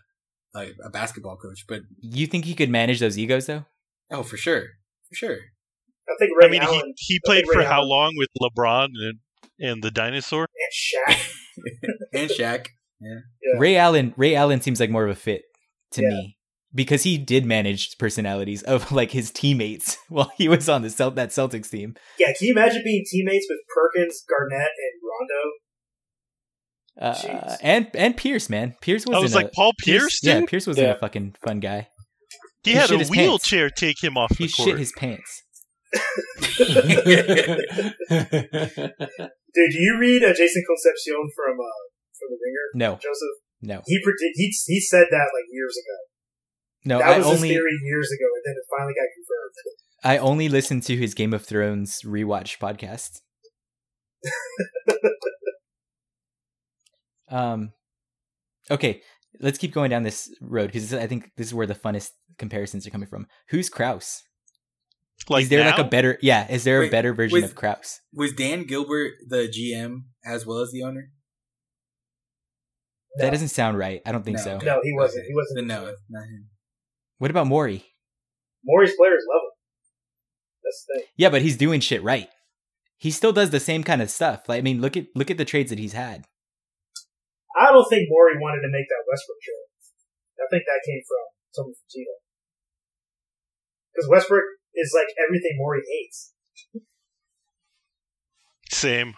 a, a basketball coach. But you think he could manage those egos though oh, for sure, for sure. I think Ray I mean, Allen he, he played for Ray how Allen- long with LeBron and and the dinosaur? and Shaq. [laughs] and Shaq. Yeah. Ray Allen Ray Allen seems like more of a fit to Yeah. me because he did manage personalities of [laughs] like his teammates [laughs] while he was on the Celt- that Celtics team. Yeah, can you imagine being teammates with Perkins, Garnett, and Rondo? Uh, and and Pierce, man, Pierce was. I was like Paul Pierce, Yeah. Pierce was Yeah. a fucking fun guy. he, he had a his pants. wheelchair take him off He the court. shit his pants. [laughs] Did you read uh, Jason Concepcion from uh, from the Ringer, No, Joseph? no, He predict he he said that like years ago. no. that I was only his theory years ago, and then it finally got confirmed. I only listened to his Game of Thrones rewatch podcast. [laughs] um, okay, let's keep going down this road because I think this is where the funnest comparisons are coming from. Who's Krause? like is there like a better? Yeah, is there a better version with- of Krause? Was Dan Gilbert the GM as well as the owner? That doesn't sound right. I don't think No. so. No, he wasn't. He wasn't. Then no, not him. What about Morey? Morey's players love him. That's the thing. Yeah, but he's doing shit right. He still does the same kind of stuff. Like, I mean, look at look at the trades that he's had. I don't think Morey wanted to make that Westbrook trade. I think that came from someone from Tito. Because Westbrook is like everything Morey hates. Same.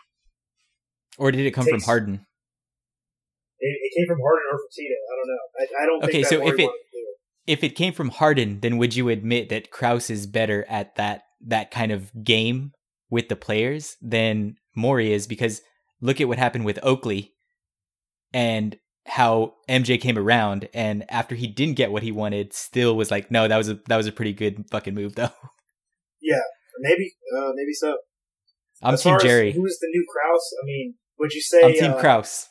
Or did it come from Takes- Harden? It, it came from Harden or from Tito. I don't know. I, I don't Okay, think so if it- wanted to do it. if it came from Harden, then would you admit that Krause is better at that that kind of game with the players than Morey is? Because look at what happened with Oakley and how MJ came around and after he didn't get what he wanted, still was like, no, that was a that was a pretty good fucking move though. [laughs] Yeah, maybe, uh, maybe so. I'm As Team Jerry. Who's the new Krause? I mean, would you say? I'm Team uh, Krause.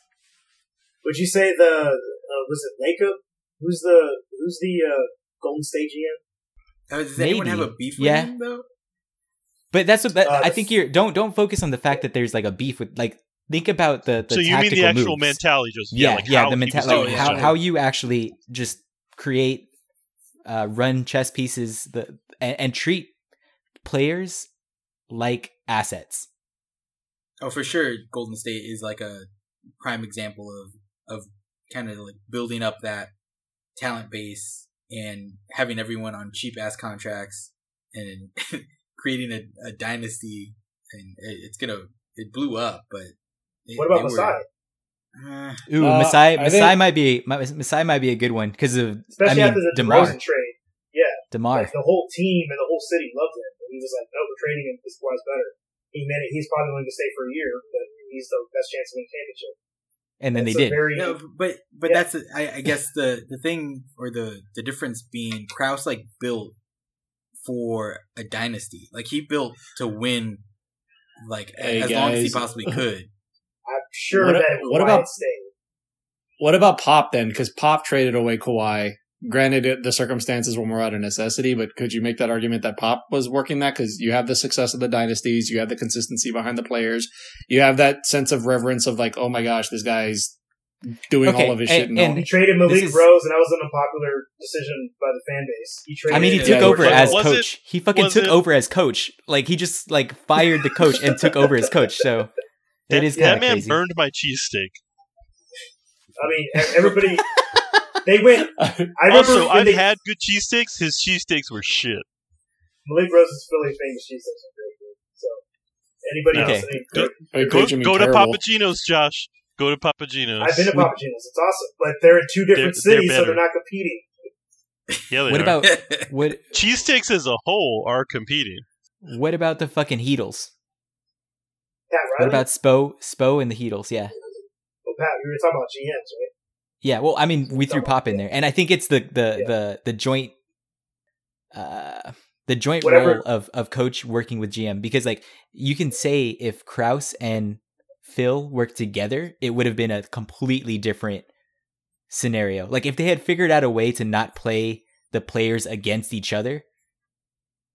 Would you say the uh, was it Lacob? Who's the who's the uh, Golden State GM? Uh, does anyone have a beef with Yeah. him though? But that's what that, Uh, I think you're don't don't focus on the fact that there's like a beef with like think about the the so you mean the actual moves. mentality, just yeah, like yeah, how the mentality, doing doing how how you actually just create, uh, run chess pieces, the and, and treat players like assets. Oh, for sure, Golden State is like a prime example of of kind of like building up that talent base and having everyone on cheap ass contracts and [laughs] creating a, a dynasty. And it, it's gonna it blew up, but they- What about they were- Masai? Uh, Ooh, Uh, Masai I Masai think- might be Masai might be a good one because of Especially I mean after the Demar DeRozan trade. Yeah, Demar. like the whole team and the whole city loved him. And he was like, "No, we're trading him. This squad's better." He meant it. He's probably going to stay for a year, but he's the best chance of winning championship. And then It's they did. Very, No, but but Yeah. that's I, I guess the the thing or the the difference being Krause like built for a dynasty. Like he built to win, like Hey, as long as he possibly [laughs] could. I'm sure What- that what about- stayed, What about Pop then? Because Pop traded away Kawhi. Granted, it, the circumstances were more out of necessity, but could you make that argument that Pop was working that? Because you have the success of the dynasties, you have the consistency behind the players, you have that sense of reverence of like, oh my gosh, this guy's doing Okay, all of his and- shit. And, and- he traded Malik is- Rose, and that was an unpopular decision by the fan base. He traded. I mean, he took yeah, over as was coach. he fucking took it- over as coach. Like he just like fired the coach and took over as coach. So That, it is that man crazy. burned my cheesesteak. I mean, everybody. [laughs] they went. [laughs] I remember Also, when I've they, had good cheesesteaks. His cheesesteaks were shit. Malik Rose's Philly famous cheesesteaks are very good. So anybody Okay. else? Any, Go- uh, Go, go to terrible. Papagino's, Josh. Go to Papagino's. I've been to Papagino's. It's awesome, but they're in two different They're- they're cities, so they're not competing. Yeah, they what are. about [laughs] what cheesesteaks as a whole are competing? what about the fucking Heatles? Pat What about Spo Spo and the Heatles? Yeah. oh, Pat, we were talking about GMs, right? Yeah, well, I mean, we threw Pop in there, and I think it's the the Yeah. the the joint, uh, the joint Whatever- role of of coach working with GM because like you can say if Krause and Phil worked together, it would have been a completely different scenario. Like if they had figured out a way to not play the players against each other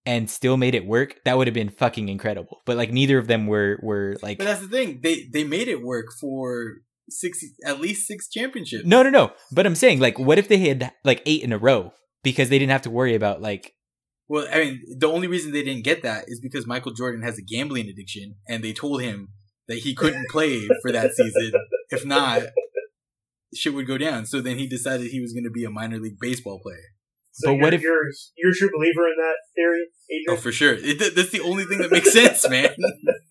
and still made it work, that would have been fucking incredible. But like neither of them were were like But that's the thing. They they made it work for six at least six championships. No, no, no. But I'm saying, like, what if they had like eight in a row because they didn't have to worry about like. Well, I mean, the only reason they didn't get that is because Michael Jordan has a gambling addiction, and they told him that he couldn't [laughs] play for that season. If not, shit would go down. So then he decided he was going to be a minor league baseball player. So But what if- you're you're a true believer in that theory, Oh, for sure. It, that's the only thing that makes sense, man. [laughs]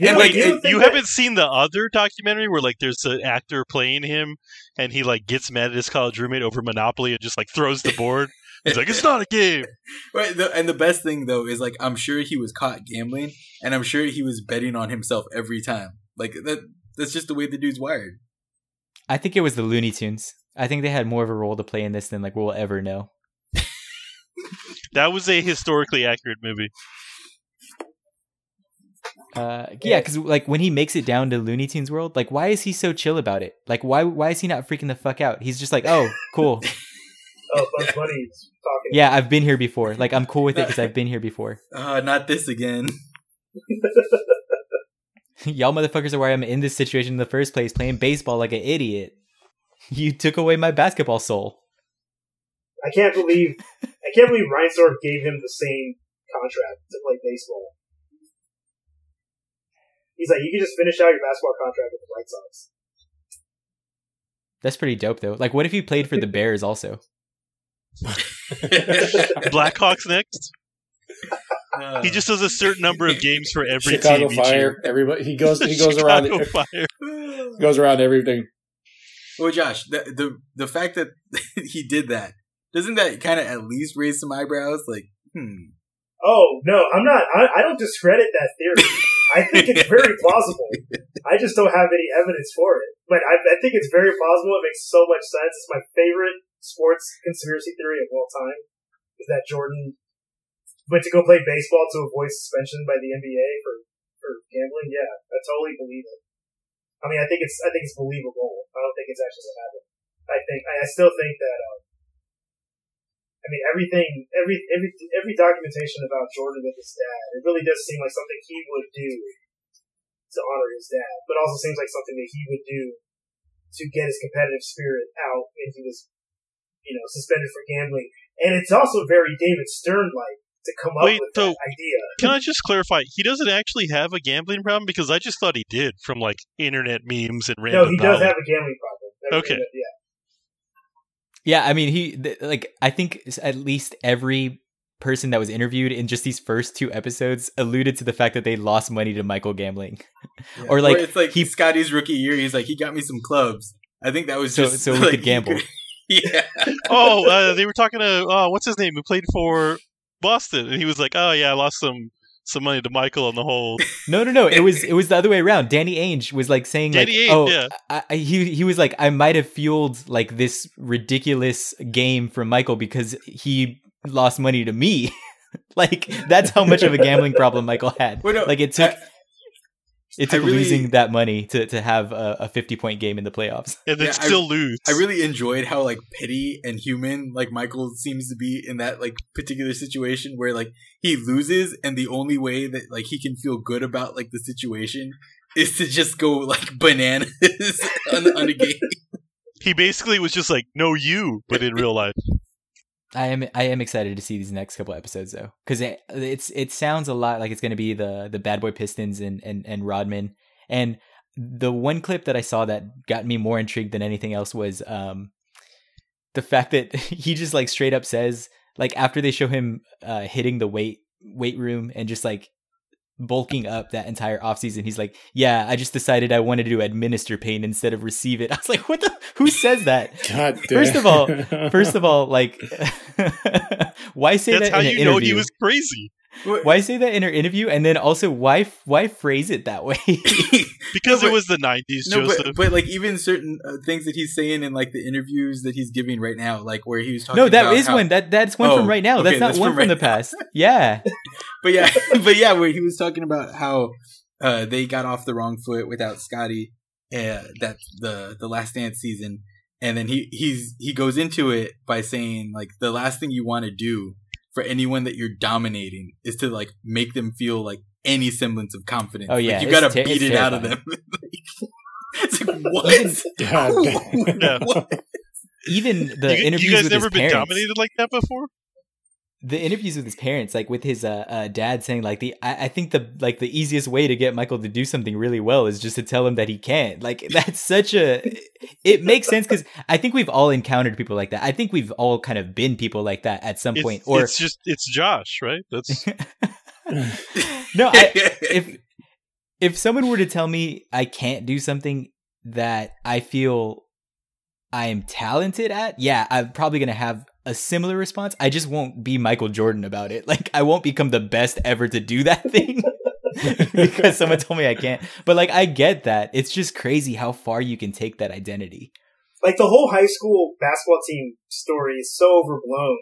You [laughs] And, like, you don't you that- haven't seen the other documentary where like there's an actor playing him and he like gets mad at his college roommate over Monopoly and just like throws the board. He's like, "It's not a game." [laughs] Right. The, and the best thing though is like I'm sure he was caught gambling, and I'm sure he was betting on himself every time. Like that. That's just the way the dude's wired. I think it was the Looney Tunes. I think they had more of a role to play in this than like we'll ever know. [laughs] That was a historically accurate movie. Uh, yeah, because like when he makes it down to Looney Tunes world, like why is he so chill about it? Like why why is he not freaking the fuck out? He's just like, oh, cool. [laughs] Oh, Bugs Bunny's talking. yeah, I've been here before. Like I'm cool with it because I've been here before. [laughs] Uh, not this again. [laughs] Y'all motherfuckers are why I'm in this situation in the first place, playing baseball like an idiot. You took away my basketball soul. I can't believe I can't believe Reinsdorf gave him the same contract to play baseball. He's like, you can just finish out your basketball contract with the White Sox. That's pretty dope though. Like what if he played for the Bears also? [laughs] Blackhawks next. Uh, He just does a certain number of games for every Chicago team each Fire. year. Everybody he goes he [laughs] goes around Chicago Fire. [laughs] goes around everything. Well, Josh, the the the fact that he did that doesn't that kind of at least raise some eyebrows? Like, hmm. Oh no, I'm not. I, I don't discredit that theory. I think it's [laughs] very plausible. I just don't have any evidence for it. but I, I think it's very plausible. It makes so much sense. It's my favorite sports conspiracy theory of all time. Is that Jordan went to go play baseball to avoid suspension by the NBA for for gambling? Yeah, I totally believe it. I mean, I think it's I think it's believable. I don't think it's actually what happened. I think I still think that. Um, I mean, everything, every every every documentation about Jordan with his dad, it really does seem like something he would do to honor his dad, but also seems like something that he would do to get his competitive spirit out and he was, you know, suspended for gambling. And it's also very David Stern like to come up Wait, with so that idea. Can I just clarify? He doesn't actually have a gambling problem because I just thought he did from like internet memes and random. No, he does have a gambling problem. Okay. Yeah. Yeah, I mean, he th- like I think at least every person that was interviewed in just these first two episodes alluded to the fact that they lost money to Michael gambling. [laughs] Yeah. Or, like, it's like he- Scottie's rookie year. He's like, he got me some clubs. I think that was So- just so we like, could he gamble. [laughs] yeah, [laughs] oh, uh, they were talking to uh, what's his name who played for Boston, and he was like, "Oh yeah, I lost some some money to Michael on the whole." [laughs] No, no, no. It was it was the other way around. Danny Ainge was like saying Danny like, Ainge, "Oh, yeah. I, I, he he was like, I might have fueled like this ridiculous game from Michael because he lost money to me." [laughs] like that's how much of a gambling problem Michael had. Well, no, like it took I- it I took really- losing that money to to have a, a fifty point game in the playoffs. and then Yeah, I- still lose. I really enjoyed how like petty and human like Michael seems to be in that like particular situation where like he loses and the only way that like he can feel good about like the situation is to just go like bananas [laughs] on, on a game. he basically was just like, "No, you," but in real life. I am I am excited to see these next couple episodes though, because it, it's it sounds a lot like it's going to be the the Bad Boy Pistons and and and Rodman. And the one clip that I saw that got me more intrigued than anything else was um the fact that [laughs] he just like straight up says like after they show him uh hitting the weight weight room and just like bulking up that entire offseason he's like yeah i just decided i wanted to administer pain instead of receive it [laughs] i was like what the who says that [laughs] God damn. First of all- First of all, [laughs] like, why say That's that how in an you know interview? he was crazy Why say that in her interview, and then also why why phrase it that way? [laughs] because No, it was the '90s, No, Joseph. but, but like even certain uh, things that he's saying in like the interviews that he's giving right now, like where he was talking. no, that about is how- one. That that's one Oh, from right now. okay, that's not that's one from from, the past. [laughs] Yeah, But yeah, [laughs] but yeah, where he was talking about how uh, they got off the wrong foot without Scottie. Uh, that the the Last Dance season, and then he he's he goes into it by saying like the last thing you want to do for anyone that you're dominating is to like make them feel like any semblance of confidence. Oh, Like, yeah, you gotta ter- beat it's it out of them. [laughs] it's like what? [laughs] God damn. [laughs] Yeah. What? even the you, interviews you guys with never his been parents. dominated like that before? The interviews with his parents, like with his uh, uh, dad saying, like the I, I think the like the easiest way to get Michael to do something really well is just to tell him that he can't. Like [laughs] that's such a it makes sense because I think we've all encountered people like that. I think we've all kind of been people like that at some It's, point. Or it's just it's Josh, right? That's [laughs] [laughs] no, I, if if someone were to tell me I can't do something that I feel I am talented at, yeah, I'm probably gonna have a similar response. I just won't be Michael Jordan about it. [laughs] Like I won't become the best ever to do that [laughs] thing [laughs] because someone told me I can't. But like I get that. It's just crazy how far you can take that identity. like the whole high school basketball team story is so overblown.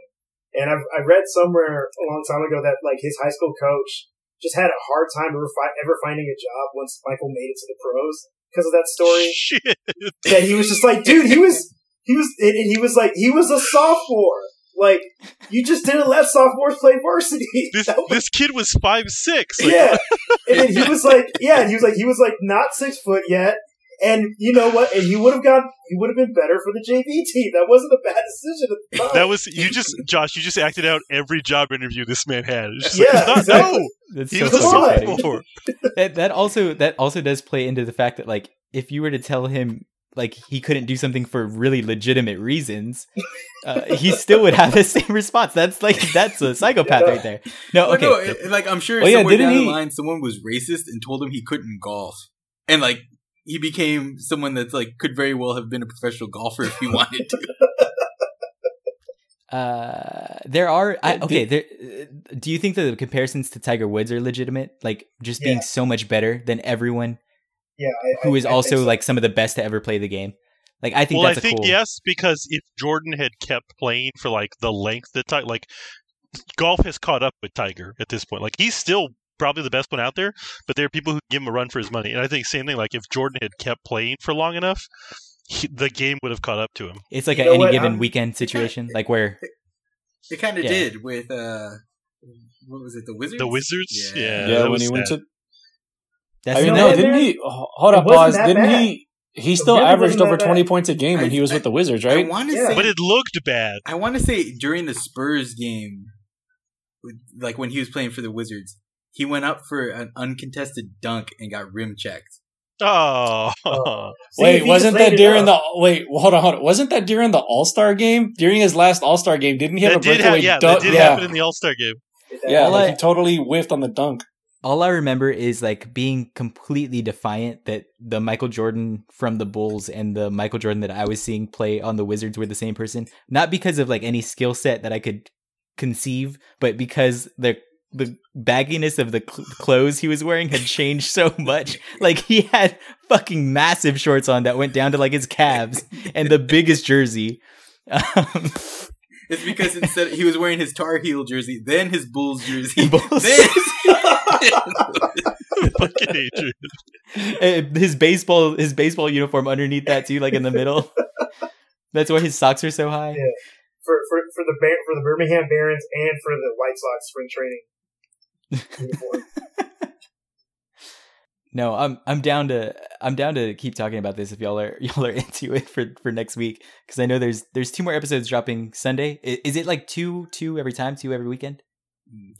And I've, I read somewhere a long time ago that like his high school coach just had a hard time ever, fi- ever finding a job once Michael made it to the pros because of that story. shit. that he was just like, dude, he was, he was, and and he was like, he was a sophomore. Like, you just didn't let sophomores play varsity. [laughs] This was- this kid was five six. Like, yeah. [laughs] And then he was like, yeah, and he was like, he was like not six foot yet. And you know what? And he would have got, he would have been better for the JV team. That wasn't a bad decision at the time. That was you just Josh. You just acted out every job interview this man had. Yeah, like, "No, exactly. no, That's he so was a sophomore. [laughs] that that also that also does play into the fact that like if you were to tell him like he couldn't do something for really legitimate reasons, uh, he still would have the [laughs] same response. That's like that's a psychopath right there. No, okay. no, like I'm sure Oh, yeah, somewhere didn't down he- the line, someone was racist and told him he couldn't golf, and like he became someone that's like could very well have been a professional golfer if he wanted to. [laughs] Uh, there are I, okay. There, uh, do you think that the comparisons to Tiger Woods are legitimate? Like just being Yeah. so much better than everyone Yeah, I, who is I, I also think so. like some of the best to ever play the game. Like I think well, I that's a think cool. yes, because if Jordan had kept playing for like the length that Ti- like golf has caught up with Tiger at this point. Like he's still probably the best one out there, but there are people who give him a run for his money. And I think same thing. Like if Jordan had kept playing for long enough, he, the game would have caught up to him. It's like You a know any what, given I'm- weekend situation, like where It kind of Yeah. did with uh, what was it? The Wizards. The Wizards, Yeah. yeah, Yeah, when was he went to that's I mean, You no, didn't man? he? oh, Hold up, wasn't pause. Didn't bad. he? He still really averaged over twenty bad. points a game when I- he was I- with the Wizards, right? I right? want to Yeah. say, but it looked bad. I want to say during the Spurs game, like when he was playing for the Wizards, he went up for an uncontested dunk and got rim checked. Oh, [laughs] See, Wait, wasn't that during the wait? Hold on, hold on. Wasn't that during the All Star game? During his last All Star game, didn't he have that a did breakaway happen. Yeah, dunk? that did yeah, happen in the All Star game. yeah. All Like he totally whiffed on the dunk. All I remember is like being completely defiant that the Michael Jordan from the Bulls and the Michael Jordan that I was seeing play on the Wizards were the same person. Not because of like any skill set that I could conceive, but because the the bagginess of the cl- clothes he was wearing had changed so much. Like he had fucking massive shorts on that went down to like his calves and the biggest jersey. Um, It's because instead he was wearing his Tar Heel jersey, then his Bulls jersey, [laughs] Bulls. then [laughs] Fucking Adrian. Uh, his baseball his baseball uniform underneath that too, like in the middle. That's why his socks are so high. Yeah. for for for the for the Birmingham Barons and for the White Sox spring training uniform. [laughs] No, I'm I'm down to I'm down to keep talking about this if y'all are [laughs] y'all are into it for for next week because I know there's there's two more episodes dropping Sunday. I- Is it like two two every time, two every weekend?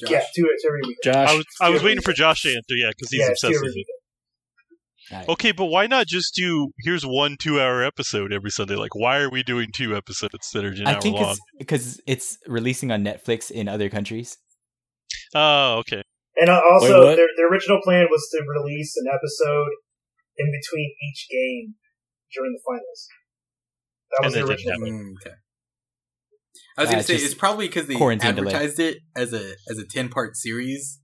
Josh, Yeah, two it's every week. Josh, I was I was waiting for Josh to answer, yeah, because he's yeah, obsessed with it. weekend. Alright. Okay, but why not just do here's one two hour episode every Sunday? Like, why are we doing two episodes that are an I hour think long? because it's releasing on Netflix in other countries. Oh, okay. And uh, Wait, also, what? their, their original plan was to release an episode in between each game during the finals. That was And the original plan. Mm, okay. I was Uh, gonna say it's probably because they quarantine delay. advertised it as a as a ten part series.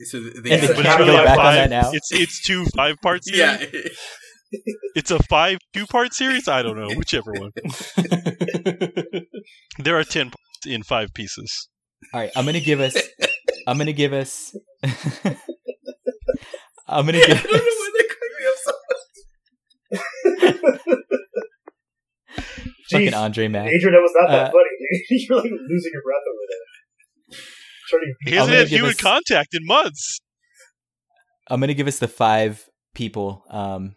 So they And they can't go really back on that now. It's it's two five part [laughs] series. yeah. It's a five two part series. I don't know, whichever one. [laughs] There are ten parts in five pieces. All right, I'm gonna give us. I'm gonna give us. [laughs] I'm gonna give. I don't know why they crack me up so fucking Jeez, Andre Mack. Adrian, that was not that Uh, funny. dude. [laughs] You're like losing your breath over there. Trying He hasn't had human us- contact in months. I'm gonna give us the five people. Um,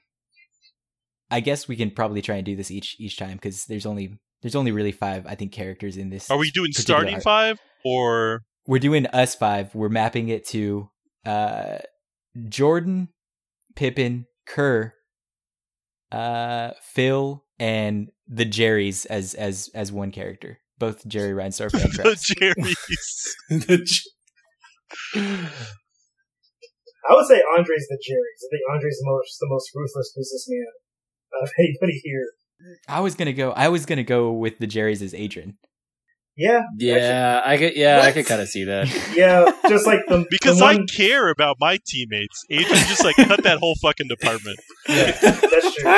I guess we can probably try and do this each each time because there's only there's only really five I think characters in this. Are we doing starting arc. five or We're doing us five. We're mapping it to uh, Jordan, Pippen, Kerr, uh, Phil, and the Jerrys as as as one character. Both Jerry [laughs] Reinsdorf and the Travis. Jerry's? [laughs] [sighs] I would say Andre's the Jerry's. I think Andre's the most the most ruthless businessman of [laughs] anybody here. I was gonna go. I was gonna go with the Jerrys as Adrian. Yeah, yeah, I could. Yeah, I could kind of see that. [laughs] yeah, just like the Because the I care about my teammates. Adrian just like cut that whole fucking department. yeah, that's true.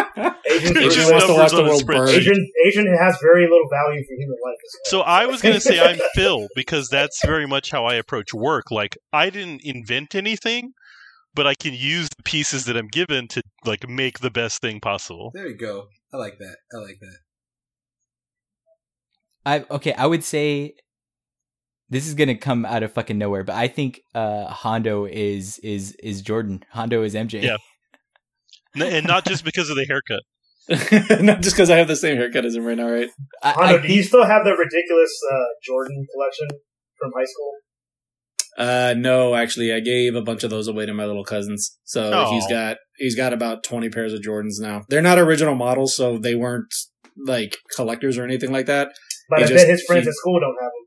Adrian's [laughs] It's wants to watch the world burn. Adrian Adrian has very little value for human life as So. I was gonna say I'm [laughs] Phil because that's very much how I approach work. Like I didn't invent anything, but I can use the pieces that I'm given to like make the best thing possible. There you go. I like that. I like that. I okay. I would say this is gonna come out of fucking nowhere, but I think uh Hondo is is is Jordan. Hondo is MJ. Yeah. [laughs] And not just because of the haircut. [laughs] Not just because I have the same haircut as him right now, right? I, Hondo, I do you still have the ridiculous uh, Jordan collection from high school? Uh, no, actually, I gave a bunch of those away to my little cousins. So he's got he's got about twenty pairs of Jordans now. They're not original models, so they weren't like collectors or anything like that. But He I just- bet his friends he- at school don't have them.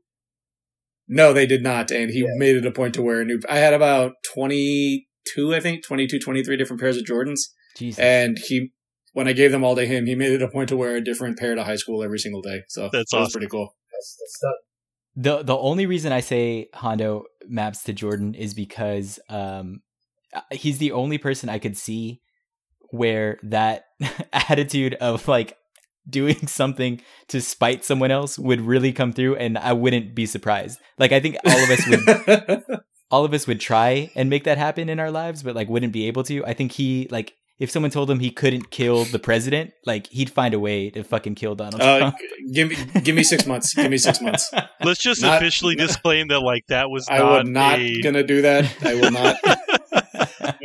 No, they did not, and he Yeah. made it a point to wear a new. I had about twenty two, I think, 22, 23 different pairs of Jordans, Jesus. and he. When I gave them all to him, he made it a point to wear a different pair to high school every single day. So That's that was awesome. pretty cool. That's, that's the the only reason I say Hondo maps to Jordan is because um uh, he's the only person I could see where that [laughs] attitude of like doing [laughs] something to spite someone else would really come through and I wouldn't be surprised. Like I think all of us would [laughs] all of us would try and make that happen in our lives but like wouldn't be able to. I think he like if someone told him he couldn't kill the president, like he'd find a way to fucking kill Donald uh, Trump. g- give me give me six months. Give me six months. [laughs] Let's just Not- officially disclaim that like that was I not, will not a gonna do that. I will not.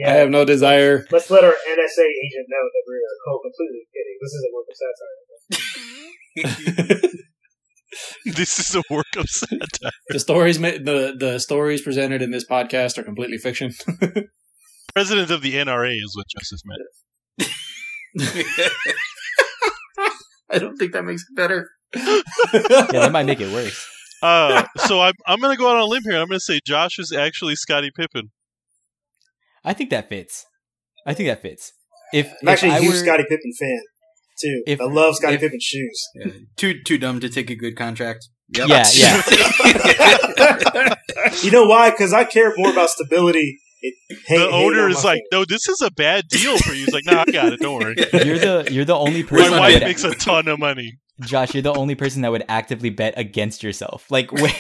I have no desire. Let's let our NSA agent know that we're completely kidding. This isn't work of satire. [laughs] this is a work of satire. The stories ma- the the stories presented in this podcast are completely fiction. [laughs] President of the NRA is what Joseph meant. [laughs] I don't think that makes it better. yeah, that might make it worse. Uh, so I'm I'm gonna go out on a limb here. I'm gonna say Josh is actually Scottie Pippen. I think that fits. I think that fits. If, I'm if actually a I huge were, Scottie Pippen fan too. If- I love Scottie if- Pippen's shoes. Yeah. Too too dumb to take a good contract. Yep. Yeah, [laughs] yeah. You know why? Because I care more about stability. It, hate- the hate owner on is like, fan. no, this is a bad deal for you. He's like, no, I got it. Don't worry. you're the you're the only person. my wife makes a ton of money. Josh, you're the only person that would actively bet against yourself. Like [laughs] where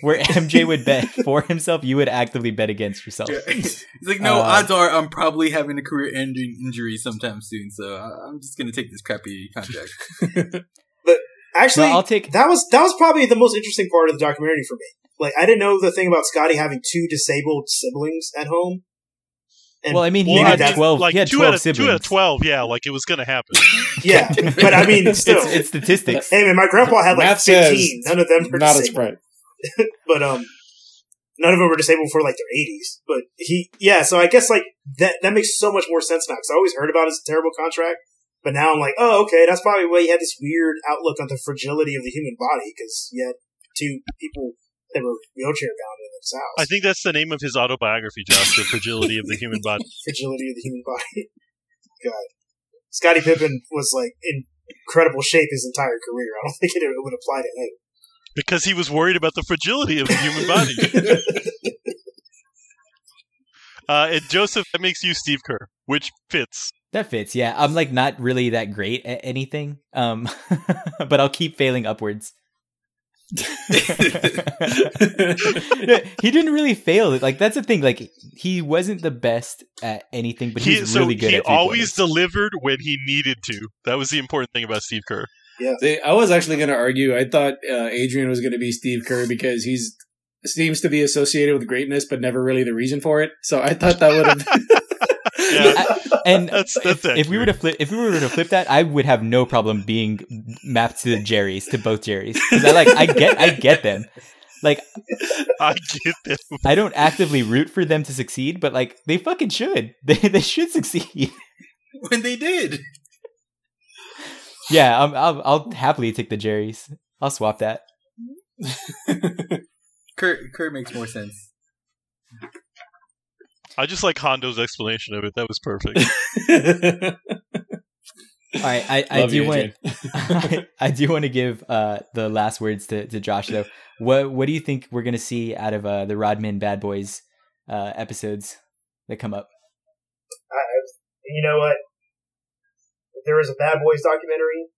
where MJ would bet [laughs] for himself, you would actively bet against yourself. He's like, no, Uh, odds are I'm probably having a career-ending injury sometime soon, so I- I'm just gonna take this crappy contract. [laughs] But actually, No, I'll take- that was that was probably the most interesting part of the documentary for me. Like, I didn't know the thing about Scottie having two disabled siblings at home. And Well, I mean, he maybe had 12 like he had two 12 out of two out of twelve. Yeah, like it was gonna happen. [laughs] Yeah, but I mean, still, it's, it's statistics. hey man, my grandpa had like Math fifteen. None of them were Not a disabled, spread. [laughs] but um, none of them were disabled for like their eighties. But he, yeah, so I guess like that that makes so much more sense now because I always heard about his terrible contract, but now I'm like, oh, okay, that's probably why he had this weird outlook on the fragility of the human body because he had two people that were wheelchair bound in his house. I think that's the name of his autobiography, Josh. The fragility of the human [laughs] body. fragility of the human body. [laughs] God, Scottie Pippen was like in incredible shape his entire career. I don't [laughs] think it, it would apply to him. Because he was worried about the fragility of the human body. Uh, and Joseph, that makes you Steve Kerr, which fits. That fits. Yeah, I'm like not really that great at anything. Um, but I'll keep failing upwards. He didn't really fail. Like that's the thing. Like he wasn't the best at anything, but He, he's so really good. he at always three-pointers. delivered when he needed to. That was the important thing about Steve Kerr. See, I was actually going to argue. I thought uh, Adrian was going to be Steve Kerr because he's seems to be associated with greatness, but never really the reason for it. So I thought that would have. Yeah, [laughs] and That's- if, that's if we were to flip, if we were to flip that, I would have no problem being mapped to the Jerry's, to both Jerry's, because I like, I get, I get them. Like, [laughs] I get that. I don't actively root for them to succeed, but like, they fucking should. [laughs] They they should succeed. when they did. Yeah, I'm, I'll I'll happily take the Jerry's. I'll swap that. Kurt Kurt makes more sense. I just like Hondo's explanation of it. That was perfect. [laughs] All right, I, I do you, want [laughs] I, I do want to give uh, the last words to, to Josh though. What what do you think we're gonna see out of uh, the Rodman Bad Boys uh, episodes that come up? I, I, you know what? There was a Bad Boys documentary,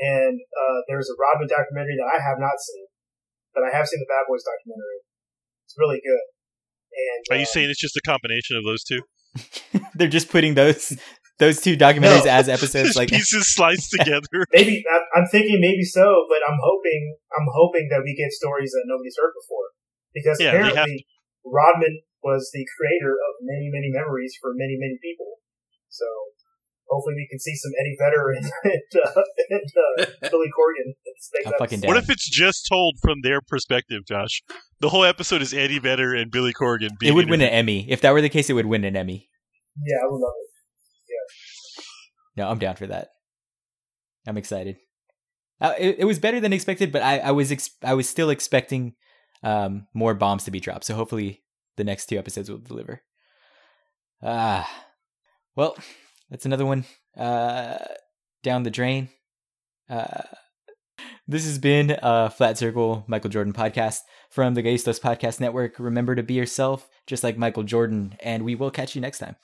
and uh, there's a Rodman documentary that I have not seen, but I have seen the Bad Boys documentary. It's really good. And Are you uh, saying it's just a combination of those two? [laughs] They're just putting those those two documentaries No. as [laughs] episodes. Like pieces sliced [laughs] together. maybe I'm, I'm thinking maybe so, but I'm hoping I'm hoping that we get stories that nobody's heard before because Yeah, apparently Rodman was the creator of many many memories for many many people. So hopefully we can see some Eddie Vedder and, [laughs] and, uh, and uh, [laughs] Billy Corgan. I'm fucking episode. down. What if it's just told from their perspective, Josh? The whole episode is Eddie Vedder and Billy Corgan. it would win an Emmy. If that were the case, it would win an Emmy. Yeah, I would love it. Yeah. No, I'm down for that. I'm excited. Uh, it, it was better than expected, but I, I was ex- I was still expecting um, more bombs to be dropped. So hopefully the next two episodes will deliver. Ah, well, that's another one uh, down the drain. Uh, this has been a Flat Circle Michael Jordan podcast from the Gaistos Podcast Network. Remember to be yourself, just like Michael Jordan, and we will catch you next time.